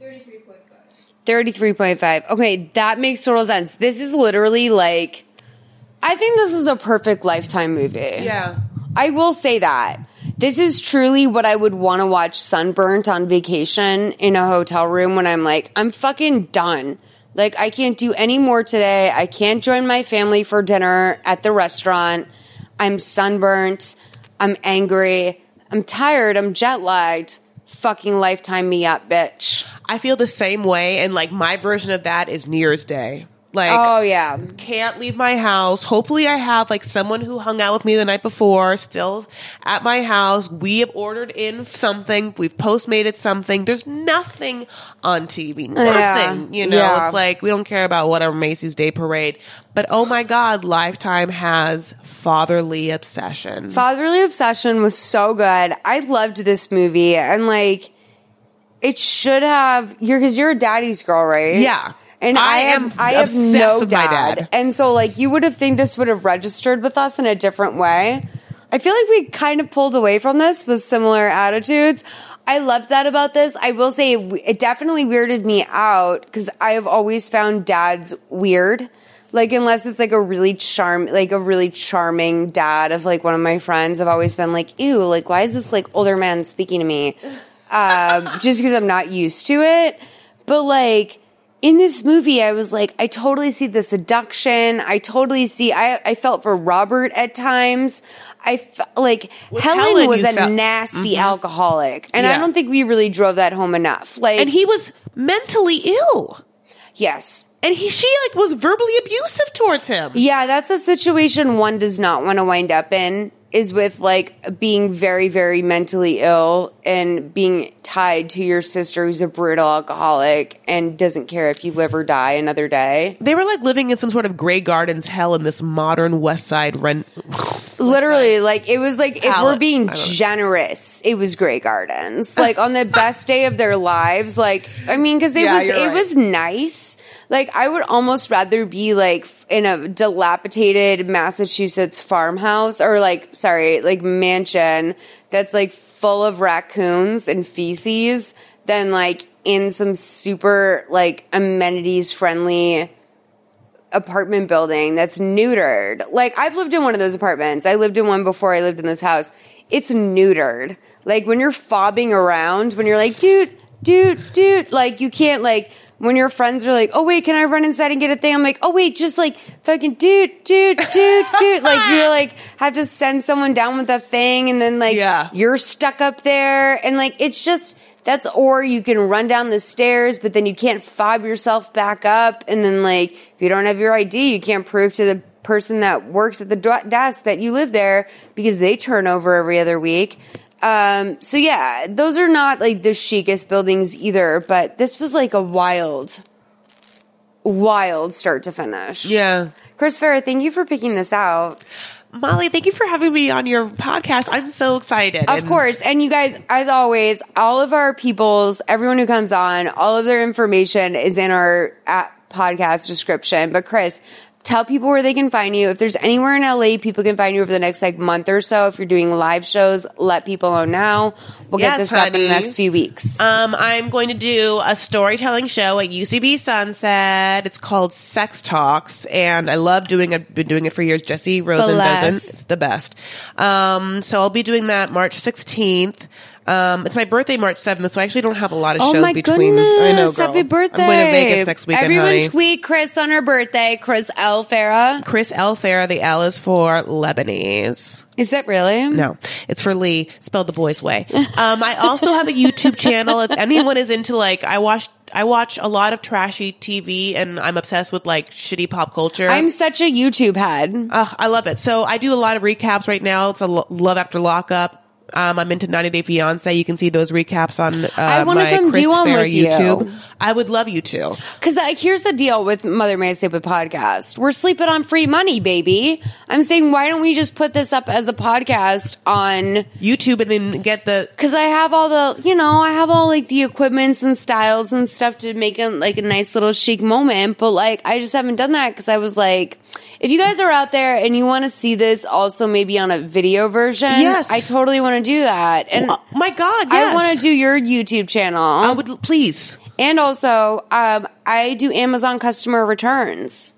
Thirty-three point five. 33.5. Okay, that makes total sense. This is literally like I think this is a perfect lifetime movie. Yeah. I will say that. This is truly what I would want to watch sunburnt on vacation in a hotel room when I'm like, I'm fucking done. Like, I can't do any more today. I can't join my family for dinner at the restaurant. I'm sunburnt. I'm angry. I'm tired. I'm jet lagged. Fucking lifetime me up, bitch. I feel the same way, and like my version of that is New Year's Day. Like, oh yeah, can't leave my house. Hopefully, I have like someone who hung out with me the night before still at my house. We have ordered in something. We've postmated something. There's nothing on TV. Nothing. Yeah. You know, Yeah. it's like we don't care about whatever Macy's Day Parade. But oh my God, Lifetime has fatherly obsession. Fatherly Obsession was so good. I loved this movie and like it should have you're because you're a daddy's girl, right? Yeah. And I, I am am I have no dad. dad. And so like you would have think this would have registered with us in a different way. I feel like we kind of pulled away from this with similar attitudes. I loved that about this. I will say it, it definitely weirded me out because I have always found dads weird. Like unless it's like a really charm, like a really charming dad of like one of my friends, I've always been like, ew, like why is this like older man speaking to me? Um, just because I'm not used to it. But like in this movie, I was like, I totally see the seduction. I totally see. I I felt for Robert at times. I felt like Helen, Helen, was a felt- nasty Mhm. alcoholic, and I don't think we really drove that home enough. Like, and he was mentally ill. Yes. And he she like was verbally abusive towards him. Yeah, that's a situation one does not want to wind up in. Is with like being very, very mentally ill and being tied to your sister who's a brutal alcoholic and doesn't care if you live or die another day. They were like living in some sort of Grey Gardens hell in this modern West Side rent. Literally, like it was like if we're being I don't know. generous, it was Grey Gardens. Like on the best day of their lives, like I mean, because it Yeah, was you're it right. was nice. Like I would almost rather be like in a dilapidated Massachusetts farmhouse or like sorry, like mansion that's like full of raccoons and feces than like in some super like amenities friendly apartment building that's neutered. Like I've lived in one of those apartments. I lived in one before I lived in this house. It's neutered. Like when you're fobbing around, when you're like, dude, dude, dude, like you can't like when your friends are like, oh wait, can I run inside and get a thing? I'm like, oh wait, just like fucking dude, dude, dude, dude. like you're like have to send someone down with a thing and then like yeah. you're stuck up there and like it's just that's or you can run down the stairs, but then you can't fob yourself back up. And then, like, if you don't have your ID, you can't prove to the person that works at the desk that you live there because they turn over every other week. Um, so yeah, those are not like the chicest buildings either, but this was like a wild, wild start to finish. Yeah. Chris Farah, thank you for picking this out. Molly, thank you for having me on your podcast. I'm so excited. Of And- course. And you guys, as always, all of our peoples, everyone who comes on, all of their information is in our uh, podcast description. But Chris, tell people where they can find you. If there's anywhere in LA people can find you over the next like month or so, if you're doing live shows, let people know now. We'll get Yes, this up in the next few weeks. Um, I'm going to do a storytelling show at UCB Sunset. It's called Sex Talks, and I love doing it. Been doing it for years. Jesse Rosen doesn't. It's the best. Um, so I'll be doing that March 16th. Um, it's my birthday, March 7th, so I actually don't have a lot of Oh my between. goodness! I know, girl. Happy birthday! I'm going to Vegas next weekend, Everyone honey. tweet Chris on her birthday. Chris L. Farah. Chris L. Farah. The L is for Lebanese. Is it really? No, it's for Lee, spelled the boys' way. Um, I also have a YouTube channel. If anyone is into like, I watch, I watch a lot of trashy TV, and I'm obsessed with like shitty pop culture. I'm such a YouTube head. Ugh, I love it. So I do a lot of recaps right now. It's a lo- love after lockup. Um, I'm into 90 Day Fiance. You can see those recaps on uh, I wanna my come Chris do one Farah with you. YouTube. I would love you to. Because like, here's the deal with Mother May I Sleep With podcast. We're sleeping on free money, baby. I'm saying, why don't we just put this up as a podcast on YouTube and then get the. Because I have all the, you know, I have all like the equipments and styles and stuff to make it like a nice little chic moment. But like, I just haven't done that because I was like, if you guys are out there and you want to see this also maybe on a video version, Yes. I totally want to do that. And Oh, my God, I want to do your YouTube channel. I would please. And also, um, I do Amazon customer returns.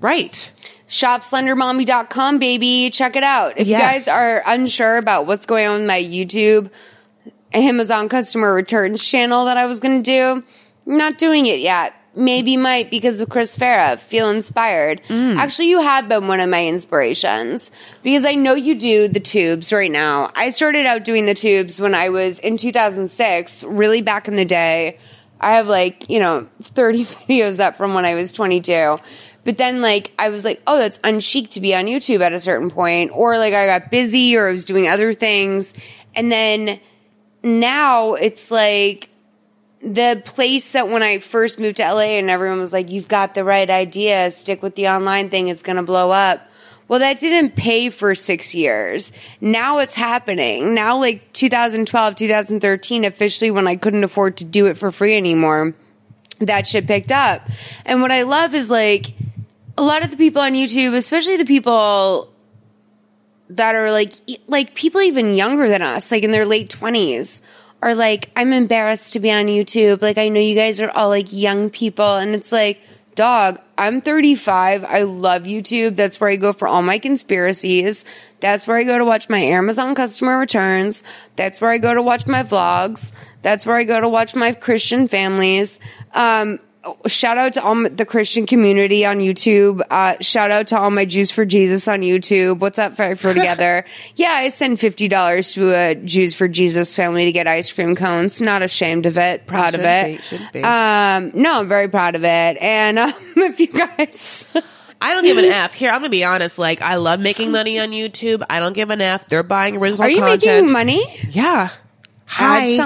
Right. ShopSlenderMommy.com, baby. Check it out. If Yes. you guys are unsure about what's going on with my YouTube Amazon customer returns channel that I was going to do, not doing it yet. Maybe might because of Chris Farah. Feel inspired. Mm. Actually, you have been one of my inspirations because I know you do the tubes right now. I started out doing the tubes when I was in 2006, really back in the day. I have like, you know, 30 videos up from when I was 22. But then like I was like, oh, that's unchic to be on YouTube at a certain point, or like I got busy or I was doing other things, and then now it's like the place that when I first moved to LA and everyone was like, you've got the right idea, stick with the online thing, it's gonna blow up. Well, that didn't pay for six years. Now it's happening. Now, like 2012, 2013, officially when I couldn't afford to do it for free anymore, that shit picked up. And what I love is like a lot of the people on YouTube, especially the people that are like like people even younger than us, like in their late twenties, are like, I'm embarrassed to be on YouTube. Like I know you guys are all like young people, and it's like, dog, I'm 35. I love YouTube. That's where I go for all my conspiracies. That's where I go to watch my Amazon customer returns. That's where I go to watch my vlogs. That's where I go to watch my Christian families. Um, shout out to all the Christian community on YouTube. Uh, shout out to all my Jews for Jesus on YouTube. What's up, Five for Together? yeah, I send fifty dollars to a Jews for Jesus family to get ice cream cones. Not ashamed of it. Proud of it. be, should be. Um, no, I'm very proud of it. And um, if you guys. I don't give an F. Here, I'm gonna be honest. Like, I love making money on YouTube. I don't give an F. They're buying original Are you content. making money? Yeah. Hi.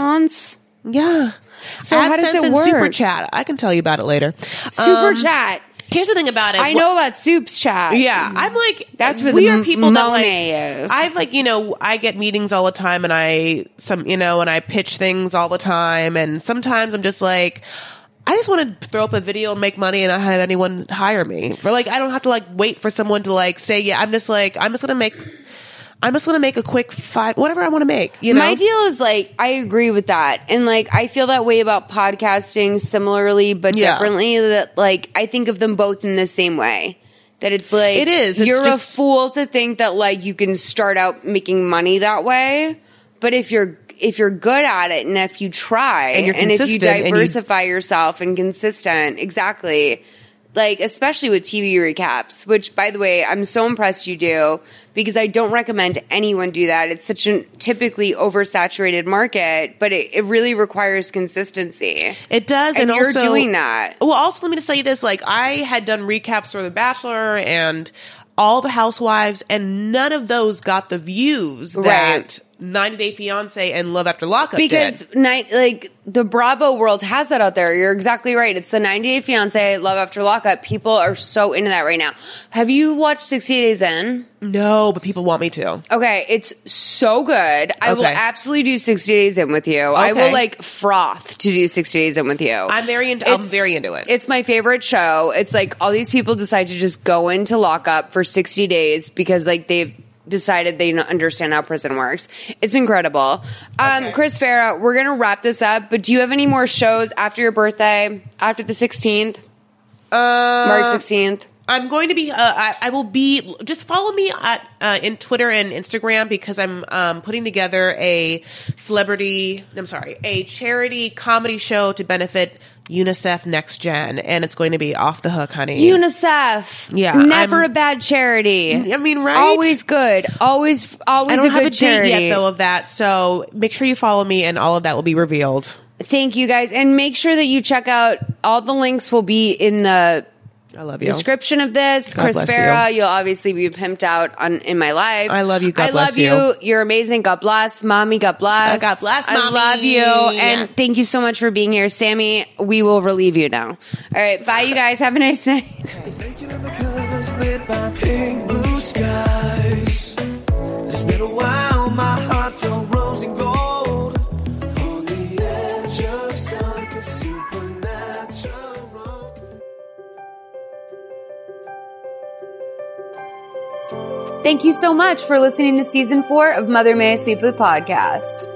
Yeah. So how does AdSense it and work? Super chat. I can tell you about it later. Super Um, chat. Here's the thing about it. I know about Soup's chat. Yeah, I'm like That's where we the are people that like Monet is. I've like you know I get meetings all the time and I some you know and I pitch things all the time and sometimes I'm just like I just want to throw up a video and make money and not have anyone hire me for like I don't have to like wait for someone to like say yeah I'm just like I'm just gonna make I'm just gonna make a quick five whatever I want to make you know My deal is like I agree with that, and like I feel that way about podcasting similarly, but Yeah. differently. That like I think of them both in the same way. That it's like It is. It's You're just- a fool to think that like you can start out making money that way, but if you're if you're good at it and if you try And you're if you consistent and you- diversify yourself and consistent, exactly. Like especially with TV recaps, which by the way, I'm so impressed you do because I don't recommend anyone do that. It's such a typically oversaturated market, but it, it really requires consistency. It does, and, and, you're also, doing that. Well, also let me just tell you this: like I had done recaps for The Bachelor and all the Housewives, and none of those got the views that Right. 90 Day Fiance and Love After Lockup because did. night like the Bravo world has that out there. You're exactly right. It's the 90 Day Fiance, Love After Lockup. People are so into that right now. Have you watched 60 Days In? No, but people want me to. Okay, it's so good. I will absolutely do 60 Days In with you. I will like froth to do 60 Days In with you. I'm very into. I'm very into it. It's my favorite show. It's like all these people decide to just go into lockup for 60 days because like they've decided they don't understand how prison works. It's incredible. Um, Chris Farah, we're going to wrap this up, but do you have any more shows after your birthday, after the 16th? Uh, March 16th? I'm going to be. Uh, I, I will be. Just follow me at uh, in Twitter and Instagram because I'm um, putting together a celebrity. I'm sorry, a charity comedy show to benefit UNICEF Next Gen, and it's going to be off the hook, honey. UNICEF. Yeah, Never I'm- a bad charity. I mean, right? Always good. Always, always I don't a have good a charity. date yet though of that, so make sure you follow me, and all of that will be revealed. Thank you guys, and make sure that you check out all the links. Will be in the I love you. description of this. God Chris bless Farah, you. you'll obviously be pimped out on in my life. I love you. God I bless love you. You're amazing. God bless, mommy. God bless. God bless, Mommy. I love you, and thank you so much for being here, Sammy. We will relieve you now. All right, bye, you guys. Have a nice night. Covers lit by pink blue skies. It's been a while, my heart felt Thank you so much for listening to season four of Mother May I Sleep With podcast.